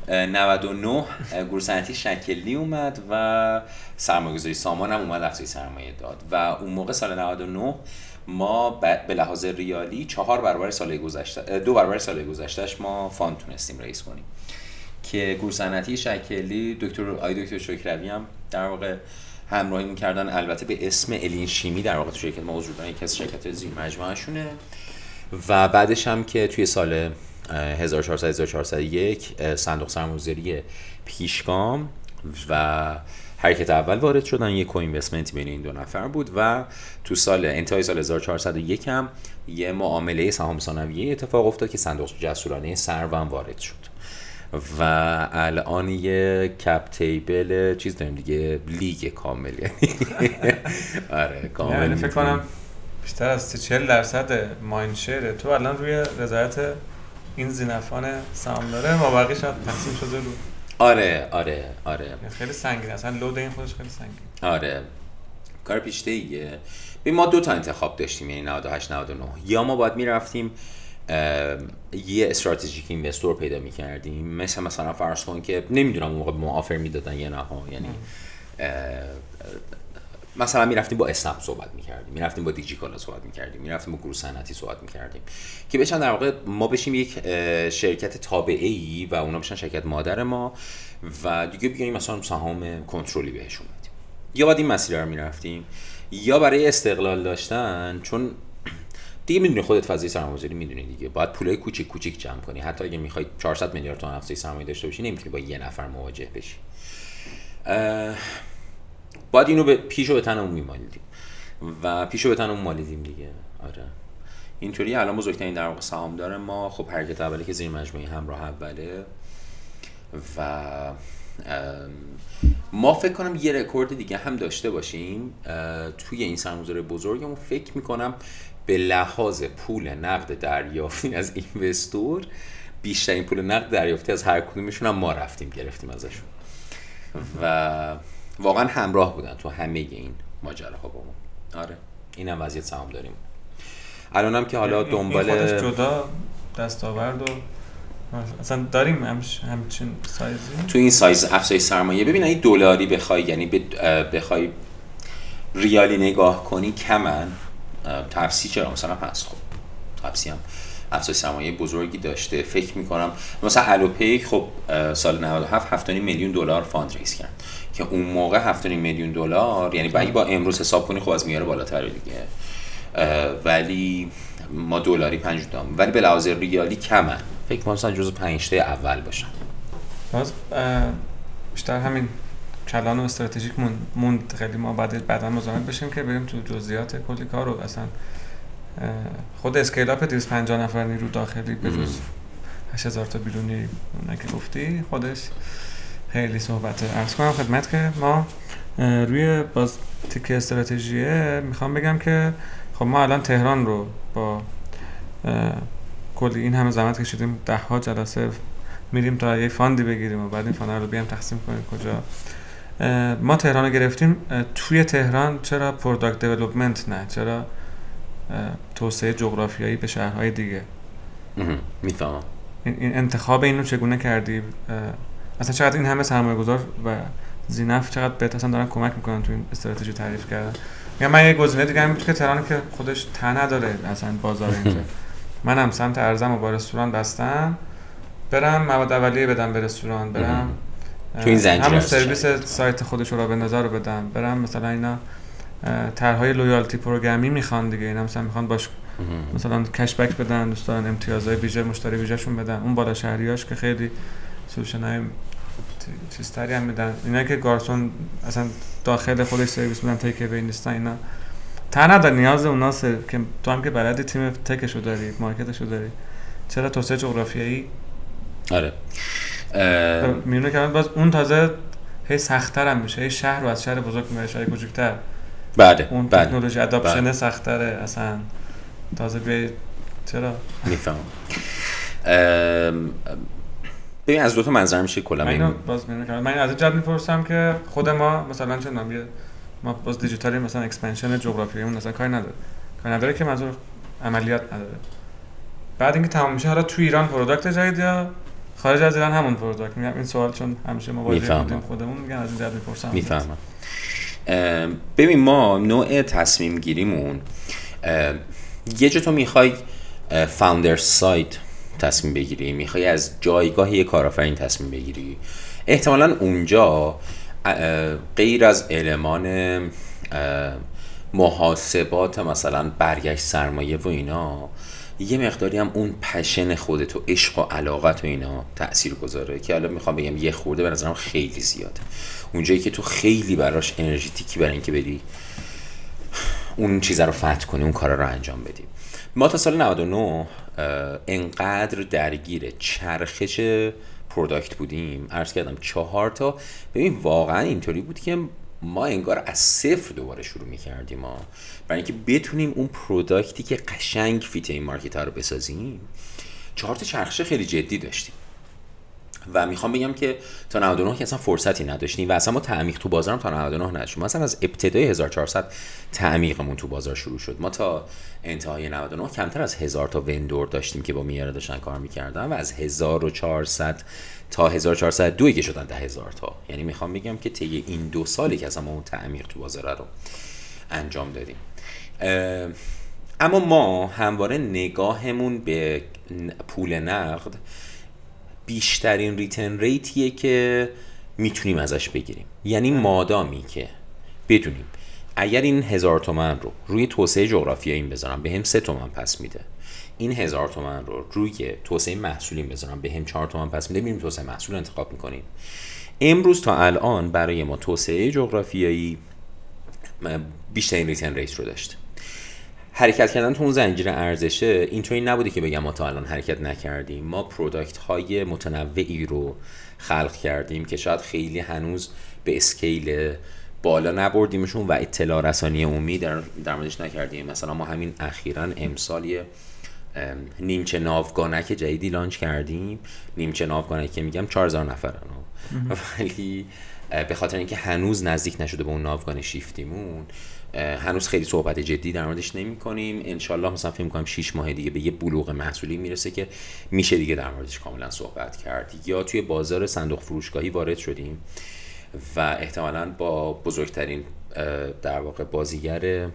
99 گروه صنعتی شکلی اومد و سرمایه گذاری سامان هم اومد افزایش سرمایه داد. و اون موقع سال 99 ما به لحاظ ریالی چهار برابر سال گذشته دو برابر سال گذشتهش ما fund تونستیم raise کنیم. که گروه صنعتی شکلی دکتر آی دکتر شکروی هم در واقع همراهی می‌کردن. البته به اسم الین شیمی در واقع تو شرکت ما حضور دارن یکی از شرکت زیر مجموعه شونه و بعدش هم که توی سال 1400 1401 صندوق سرمایه‌گذاری پیشگام و حرکت اول وارد شدن. یک اینوستمنتی بین این دو نفر بود و تو سال انتهای سال 1401 هم یه معامله سهام ثانویه اتفاق افتاد که صندوق جسورانه سروم وارد شد. و الان یه کپ تیبل چیز داریم دیگه لیگ کامل یعنی. آره کامل یعنی فکر کنم بیشتر از 40 درصد ماینشر تو الان روی رضایت این زینفان سهام داره ما بقیه شاید تقسیم شده رو. آره آره آره. خیلی سنگین اصلا لود این خودش خیلی سنگین آره. کار پیشته ایه ما دو تا انتخاب داشتیم یعنی 98 99 یا ما باید می‌رفتیم یه استراتژیک اینوستور پیدا می‌کردیم. مثل مثلا فرض کن که نمی‌دونم اون موقع ما آفر می‌دادن یا نه ها. یعنی مثلا می‌رفتیم با اسنپ صحبت می‌کردیم. می‌رفتیم با دیجیکالا صحبت می‌کردیم. می‌رفتیم با گروه صنعتی صحبت می‌کردیم. که بشن در واقع ما بشیم یک شرکت تابعه ای و اونا بشن شرکت مادر ما و دیگه بیایم مثلا سهام کنترلی بهشون بدیم یا باید این مسیر رو می‌رفتیم. یا برای استقلال داشتن چون دیگه می‌دونی خودت فضای سرمایه‌گذاری می‌دونی دیگه. باید پولای کوچیک کوچیک جمع کنی. حتی اگه می‌خوای 400 میلیارد تومان افزایش سرمایه داشته باشی نمی‌تونی با یه نفر مواجه بشی. باید اینو به پیشو به تنمون میمالیدیم و پیشو به تنمون مالیدیم دیگه. آره. اینطوری الان بزرگترین در واقع سهامدار ما. خب حرکت اولی که زیر مجموعه همراه اوله. و ما فکر کنم یه رکورد دیگه هم داشته باشیم. توی این سرمایه‌گذاری بزرگمون. فکر می‌کنم به لحاظ پول نقد دریافتی از اینوستور بیشترین پول نقد دریافتی از هر کدومشون هم ما رفتیم گرفتیم ازشون. و واقعا همراه بودن تو همه این ماجراها با ما. آره. این هم وضعیت سهام داریم. الان هم که حالا دنبال این خودش جدا دستاورد و اصلا داریم همچین سایزی؟ تو این سایز افزایش سرمایه. ببین اگه دلاری بخوای یعنی بخوای ریالی نگاه کنی کمن. تپسی چرا؟ مثلا هست خب تپسی هم افزایش سرمایه بزرگی داشته. فکر می‌کنم مثلا الوپیک خب سال 97 7 میلیون دلار fund raise کرد که اون موقع 7 میلیون دلار یعنی با با امروز حساب کنی خب از میاره بالاتر دیگه. ولی ما دلاری 5 دام. ولی به لحاظ ریالی کمن. فکر کنم مثلا جزو 5 اول باشن. باز بیشتر همین کلان و استراتژیک موند خیلی ما بعد بعدا مزاحم بشیم که بریم تو جزئیات کلی کار رو اصلا خود scale up 250 نفر نیرو داخلی به جز 8000 تا بیرونی اون که گفتی خودش خیلی صحبت ارز کنم خدمت که ما روی باز تیکه استراتژیه می‌خوام بگم که خب ما الان تهران رو با کلی این همه زحمت کشیدیم ده ها جلسه میریم تا یه fund ی بگیریم و بعد این fund رو بیام تقسیم کنیم کجا ما تهران رو گرفتیم توی تهران چرا product development نه؟ چرا توسعه جغرافیایی به شهرهای دیگه؟ می‌فهمم. این انتخاب اینو چگونه کردی؟ اصلا چقدر این همه سرمایه گذار و ذی‌نفع چقدر بهت اصلا دارن کمک می‌کنن تو این استراتژی تعریف کردن؟ یا من یه گزینه دیگه هم که تهران که خودش ته نداره اصلا بازار اینجا. منم سمت ارزم و با رستوران بستم برم مواد اولیه بدم به رستوران برم تو این زنجیره همون سرویس. side خودش رو نظر رو بدم برم مثلا اینا طرحهای loyalty program ی می‌خوان دیگه. اینا مثلا می‌خوان باش. مثلا cashback بدن دوست دارن امتیازهای ویژه مشتری ویژهشون بدن. اون بالا شهریاش که خیلی solution های چیزتری هم میدن. اینا که گارسون اصلا داخل خودش سرویس میدن take away نیستن اینا. تا نداره نیاز اونا سر... که تو هم که بلدی تیم تکشو داری مارکتشو داری. چرا توسعه جغرافیایی؟ آره. میونه که باز اون تازه هی سختتر هم میشه هی شهر رو از شهر بزرگ می‌بره شهر کوچیک‌تر. بله اون بله. technology adoption بله. سختتره اصلا تازه بیای چرا؟ میفهم ببین از دو تا منظر میشه کلا من باز میونه کنم من از جد می‌پرسم که خود ما مثلا چه نام یه ما باز دیجیتالی مثلا expansion جغرافیایی اون مثلا کاری نداره. کاری نداره که منظور عملیات نداره. بعد اینکه تمام میشه حالا تو ایران product جدید یا خارج از ایران همون product میگم این سوال چون همیشه ما مواجه می‌فهمم. بودیم خودمون میگن از این جد می‌پرسم. می‌فهمم. ببین ما نوع تصمیم گیریمون یه جا تو می‌خوای founder side تصمیم بگیری می‌خوای از جایگاه یه کارآفرین تصمیم بگیری. احتمالا اونجا غیر از المان محاسبات مثلا برگشت سرمایه و اینا یه مقداری هم اون پشن خودت و عشق و علاقت و اینا تأثیر گذاره که حالا می‌خوام بگم یه خورده به نظرم خیلی زیاده. اونجایی که تو خیلی براش انرژیتیکی برای اینکه بری اون چیزا رو فتح کنی اون کارا رو انجام بدی. ما تا سال 99 اه، انقدر درگیر چرخش product بودیم. عرض کردم چهار تا. ببین واقعا اینطوری بود که ما انگار از صفر دوباره شروع می‌کردیم ما برای اینکه بتونیم اون product ی که قشنگ fit این market ها رو بسازیم چهار تا چرخش خیلی جدی داشتیم. و می‌خوام بگم که تا 99 که اصلا فرصتی نداشتیم و اصلا ما تعمیق تو بازارم تا 99 نداشتیم ما از ابتدای 1400 تعمیقمون تو بازار شروع شد. ما تا انتهای 99 کمتر از هزار تا vendor داشتیم که با میاره داشتن کار می‌کردن و از 1400 تا 1402 که شدن ده هزار تا. یعنی می‌خوام بگم که طی این دو سالی که اصلا ما اون تعمیق تو بازار رو انجام دادیم. اما ما همواره نگاهمون به پول نقد بیشترین ریتن ریتیه که می‌تونیم ازش بگیریم. یعنی مادامی که بدونیم. اگر این هزار تومن رو روی توسعه جغرافیایی بذارم به هم سه تومن پس میده. این هزار تومن رو روی توسعه محصولیم بذارم به هم چهار تومن پس میده میریم توسعه محصول انتخاب می‌کنیم. امروز تا الان برای ما توسعه جغرافیایی بیشترین return rate رو داشته حرکت کردن تو اون زنجیره ارزشه اینطوری نبوده که بگم ما تا الان حرکت نکردیم. ما product های متنوعی رو خلق کردیم که شاید خیلی هنوز به scale بالا نبردیمشون و اطلاع رسانی عمومی در, در موردش نکردیم. مثلا ما همین اخیرا امسال یه نیمچه ناوگانک جدیدی لانچ کردیم. نیمچه ناوگانک که میگم 4000 نفرن. ولی به خاطر اینکه هنوز نزدیک نشده به اون ناوگان شیفتیمون هنوز خیلی صحبت جدی در موردش نمی کنیم انشالله مثلا فکر کنم 6 ماه دیگه به یه بلوغ محصولی می‌رسه که میشه دیگه در موردش کاملا صحبت کرد. یا توی بازار صندوق فروشگاهی وارد شدیم و احتمالا با بزرگترین در واقع بازیگر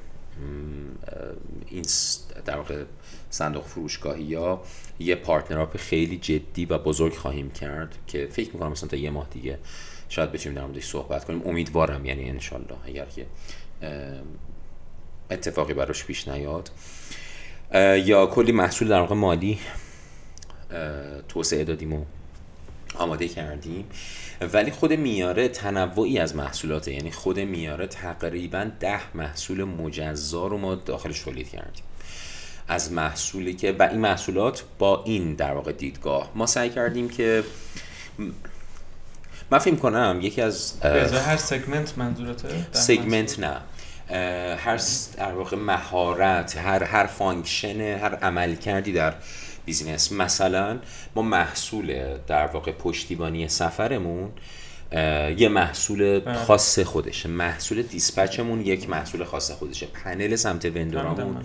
این در واقع صندوق فروشگاهی یا یه پارتنراپ خیلی جدی و بزرگ خواهیم کرد که فکر می‌کنم مثلا تا یه ماه دیگه شاید بتونیم در موردش صحبت کنیم. امیدوارم یعنی انشالله اگر که اتفاقی براش پیش نیاد. یا کلی محصول در واقع مالی توسعه دادیم و آماده کردیم. ولی خود میاره تنوعی از محصولاته. یعنی خود میاره تقریبا ده محصول مجزا رو ما داخلش تولید کردیم. از محصولی که و این محصولات با این در واقع دیدگاه. ما سعی کردیم که من فکر کنم یکی از هر segment منظورته؟ segment نه. هر در واقع مهارت هر هر function هر عملکردی در business مثلا ما محصول در واقع پشتیبانی سفرمون یه محصول بله. خاص خودشه محصول dispatch مون یک محصول خاص خودشه پنل سمت vendor امون فهمیدم.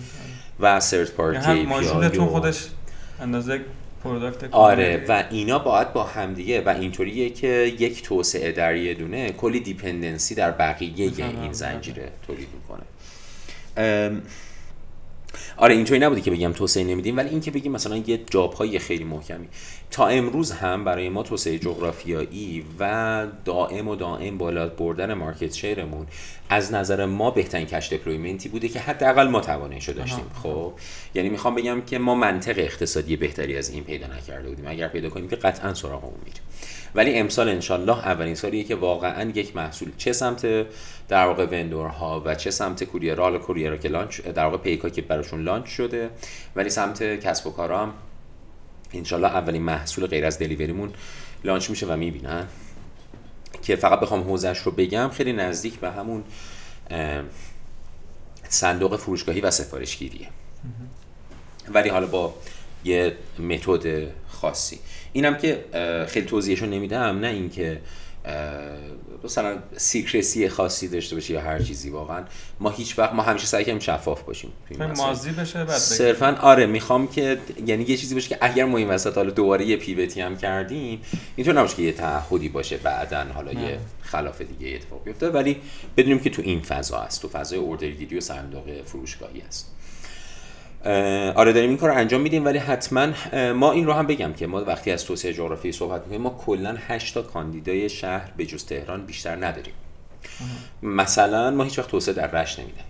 و third party هر ماژولتون خودش اندازه product آره و اینا باید با همدیگه و اینطوریه که یک توسعه در یه دونه کلی dependency در بقیه. این زنجیره تولید می‌کنه آره اینطوری نبوده که بگم توسعه نمیدیم ولی اینکه بگیم مثلا یه job های خیلی محکمی. تا امروز هم برای ما توسعه جغرافیایی و دائم و دائم بالا بردن market share مون از نظر ما بهترین cash deployment ی بوده که حداقل ما تواناییشو داشتیم. خب یعنی می‌خوام بگم که ما منطق اقتصادی بهتری از این پیدا نکرده بودیم. اگر پیدا کنیم که قطعا سراغمون میریم. ولی امسال انشالله اولین سالیه که واقعا یک محصول چه سمت؟ در واقع vendor ها و چه سمت courier حالا courier که launch در واقع پیکا که براشون launch شده. ولی سمت کسب و کارا هم انشالله اولین محصول غیر از delivery مون launch میشه و می‌بینن. که فقط بخوام حوزش رو بگم خیلی نزدیک به همون صندوق فروشگاهی و سفارشگیریه. ولی حالا با یه متد خاصی. اینم که خیلی توضیحشو نمیدم نه اینکه مثلا سیکرسی خاصی داشته باشه یا هر چیزی واقعا. ما هیچ وقت ما همیشه سعی کنیم شفاف باشیم مازی بشه بعد صرفا آره می‌خوام که یعنی یه چیزی باشه که اگر ما این وسط حالا دوباره یه پیوتی هم کردیم اینطور نباشه که یه تعهدی باشه بعدا حالا یه خلاف دیگه اتفاق بیفته. ولی بدونیم که تو این فضا است تو فضای اوردرگیری و صندوق فروشگاهی است آره داریم این کار رو انجام میدیم ولی حتما ما این رو هم بگم که ما وقتی از توسعه جغرافیایی صحبت می‌کنیم ما کلا 8 تا کاندیدای شهر به جز تهران بیشتر نداریم. مثلا ما هیچ وقت توسعه در رشت نمیدیم.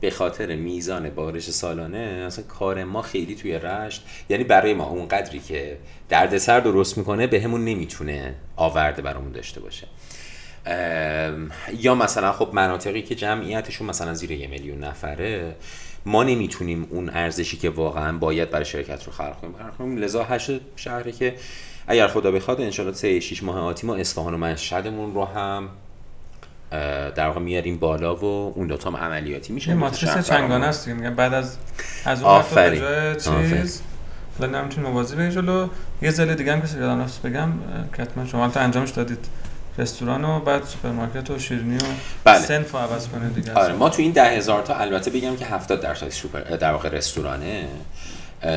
به خاطر میزان بارش سالانه اصلا کار ما خیلی توی رشت یعنی برای ما اون قدری که دردسر درست می‌کنه به همون نمی‌تونه آورده برامون داشته باشه. یا مثلا خب مناطقی که جمعیتشون مثلا زیر یه میلیون نفره ما نمی‌تونیم اون ارزشی که واقعا باید برای شرکت رو خلق کنیم. لذا هشت شهره که اگر خدا بخواد انشالله سه 6 ماه آتی ما اصفهان و مشهدمون رو هم در واقع میاریم بالا و اون دوتا هم عملیاتی میشه. ماتریس چنگانه است دیگه. بعد از از اون جای چیز. حالا نمی‌تونیم موازی به جلو یه ضلع دیگه هم که یادم بگم که شما تا انجامش دادید. رستوران و بعد سوپرمارکت و شیرینی و بله. صنف عوض کنه دیگه. آره ما تو این ده هزار تا البته بگم که 70 درصد سوپر در واقع رستورانه.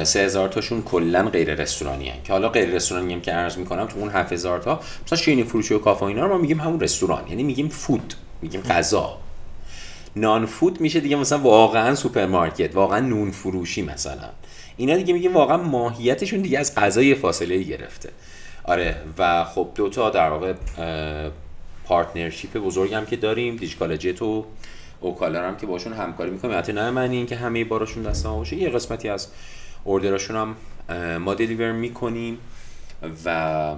سه هزار تاشون کلا غیر رستورانی هن. که حالا غیر رستورانی هم که عرض می‌کنم تو اون 7000 تا مثلا شیرینی فروشی و کافه اینا رو ما میگیم همون رستوران. یعنی میگیم food میگیم غذا. non-food میشه دیگه مثلا واقعا سوپرمارکت واقعا نون فروشی مثلا. اینا دیگه میگیم واقعا ماهیتشون دیگه از غذای فاصله گرفته. آره و خب دوتا در واقع partnership بزرگم که داریم دیجی‌کالا جت و اکالا هم که باشون همکاری می‌کنیم. حتی نه معنی اینکه همه باراشون دست ما باشه یه قسمتی از order اشون هم ما deliver می‌کنیم و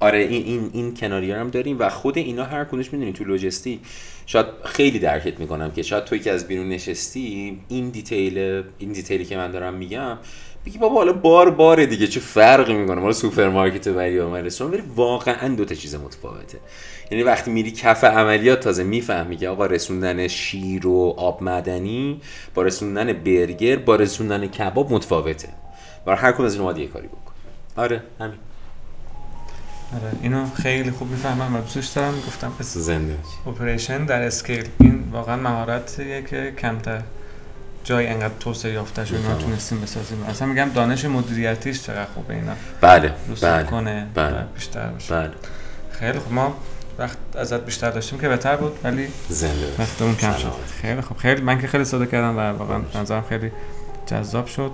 آره این این این کناری هم داریم و خود اینا هر کدومش می‌دونی تو لوجستی شاید خیلی درکت می‌کنم که شاید توی که از بیرون نشستی این detail این detail ی که من دارم میگم بگی بابا حالا بار بار دیگه چه فرقی می‌کنه؟ مال سوپرمارکت و ولی رستوران ولی واقعا دو تا چیز متفاوته. یعنی وقتی میری کف عملیات تازه می‌فهمی که آقا رسوندن شیر و آب معدنی با رسوندن برگر با رسوندن کباب متفاوته. برای هر کدوم از اینا یه کاری بکن. آره همین. آره اینو خیلی خوب می‌فهمم. و دوستش دارم. گفتم پس زنده اپریشن در اسکیل. این واقعا مهارتیه که کمتر. جای انقدر توسعه یافته شده اینا تونستیم بسازیم. اصلا میگم دانش مدیریتیش چقدر خوبه اینا. بله بله کنه بله بیشتر بشه بله. خیلی خوب. ما وقت ازت بیشتر داشتیم که بهتر بود ولی زنده وقتمون کم شد. خیلی خوب. خیلی من که خیلی ساده کردم و واقعا نظرم خیلی جذاب شد.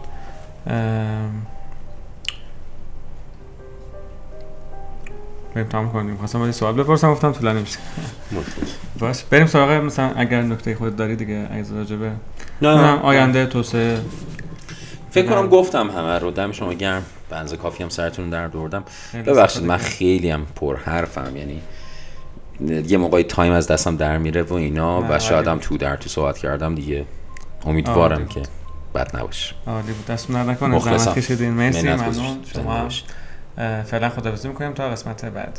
تمام کنیم. خواستم ولی سوال بپرسم گفتم طولانی میشه. باش. بریم سراغ مثلا اگر نکته خود داری دیگه از راجبه نه آینده توسعه. فکر کنم گفتم همه رو. دم شما گرم. بنز کافی هم سرتون در دوردم. ببخشید من خیلی هم پر حرفم یعنی یه موقعی تایم از دستم در میره و اینا و شاید هم تو در تو صحبت کردم دیگه. امیدوارم که بد نباشه. عالی بود. دست نکنه. زحمت کشیدین. مرسی ممنون. شما فعلا خداحافظی می‌کنیم تا قسمت بعد.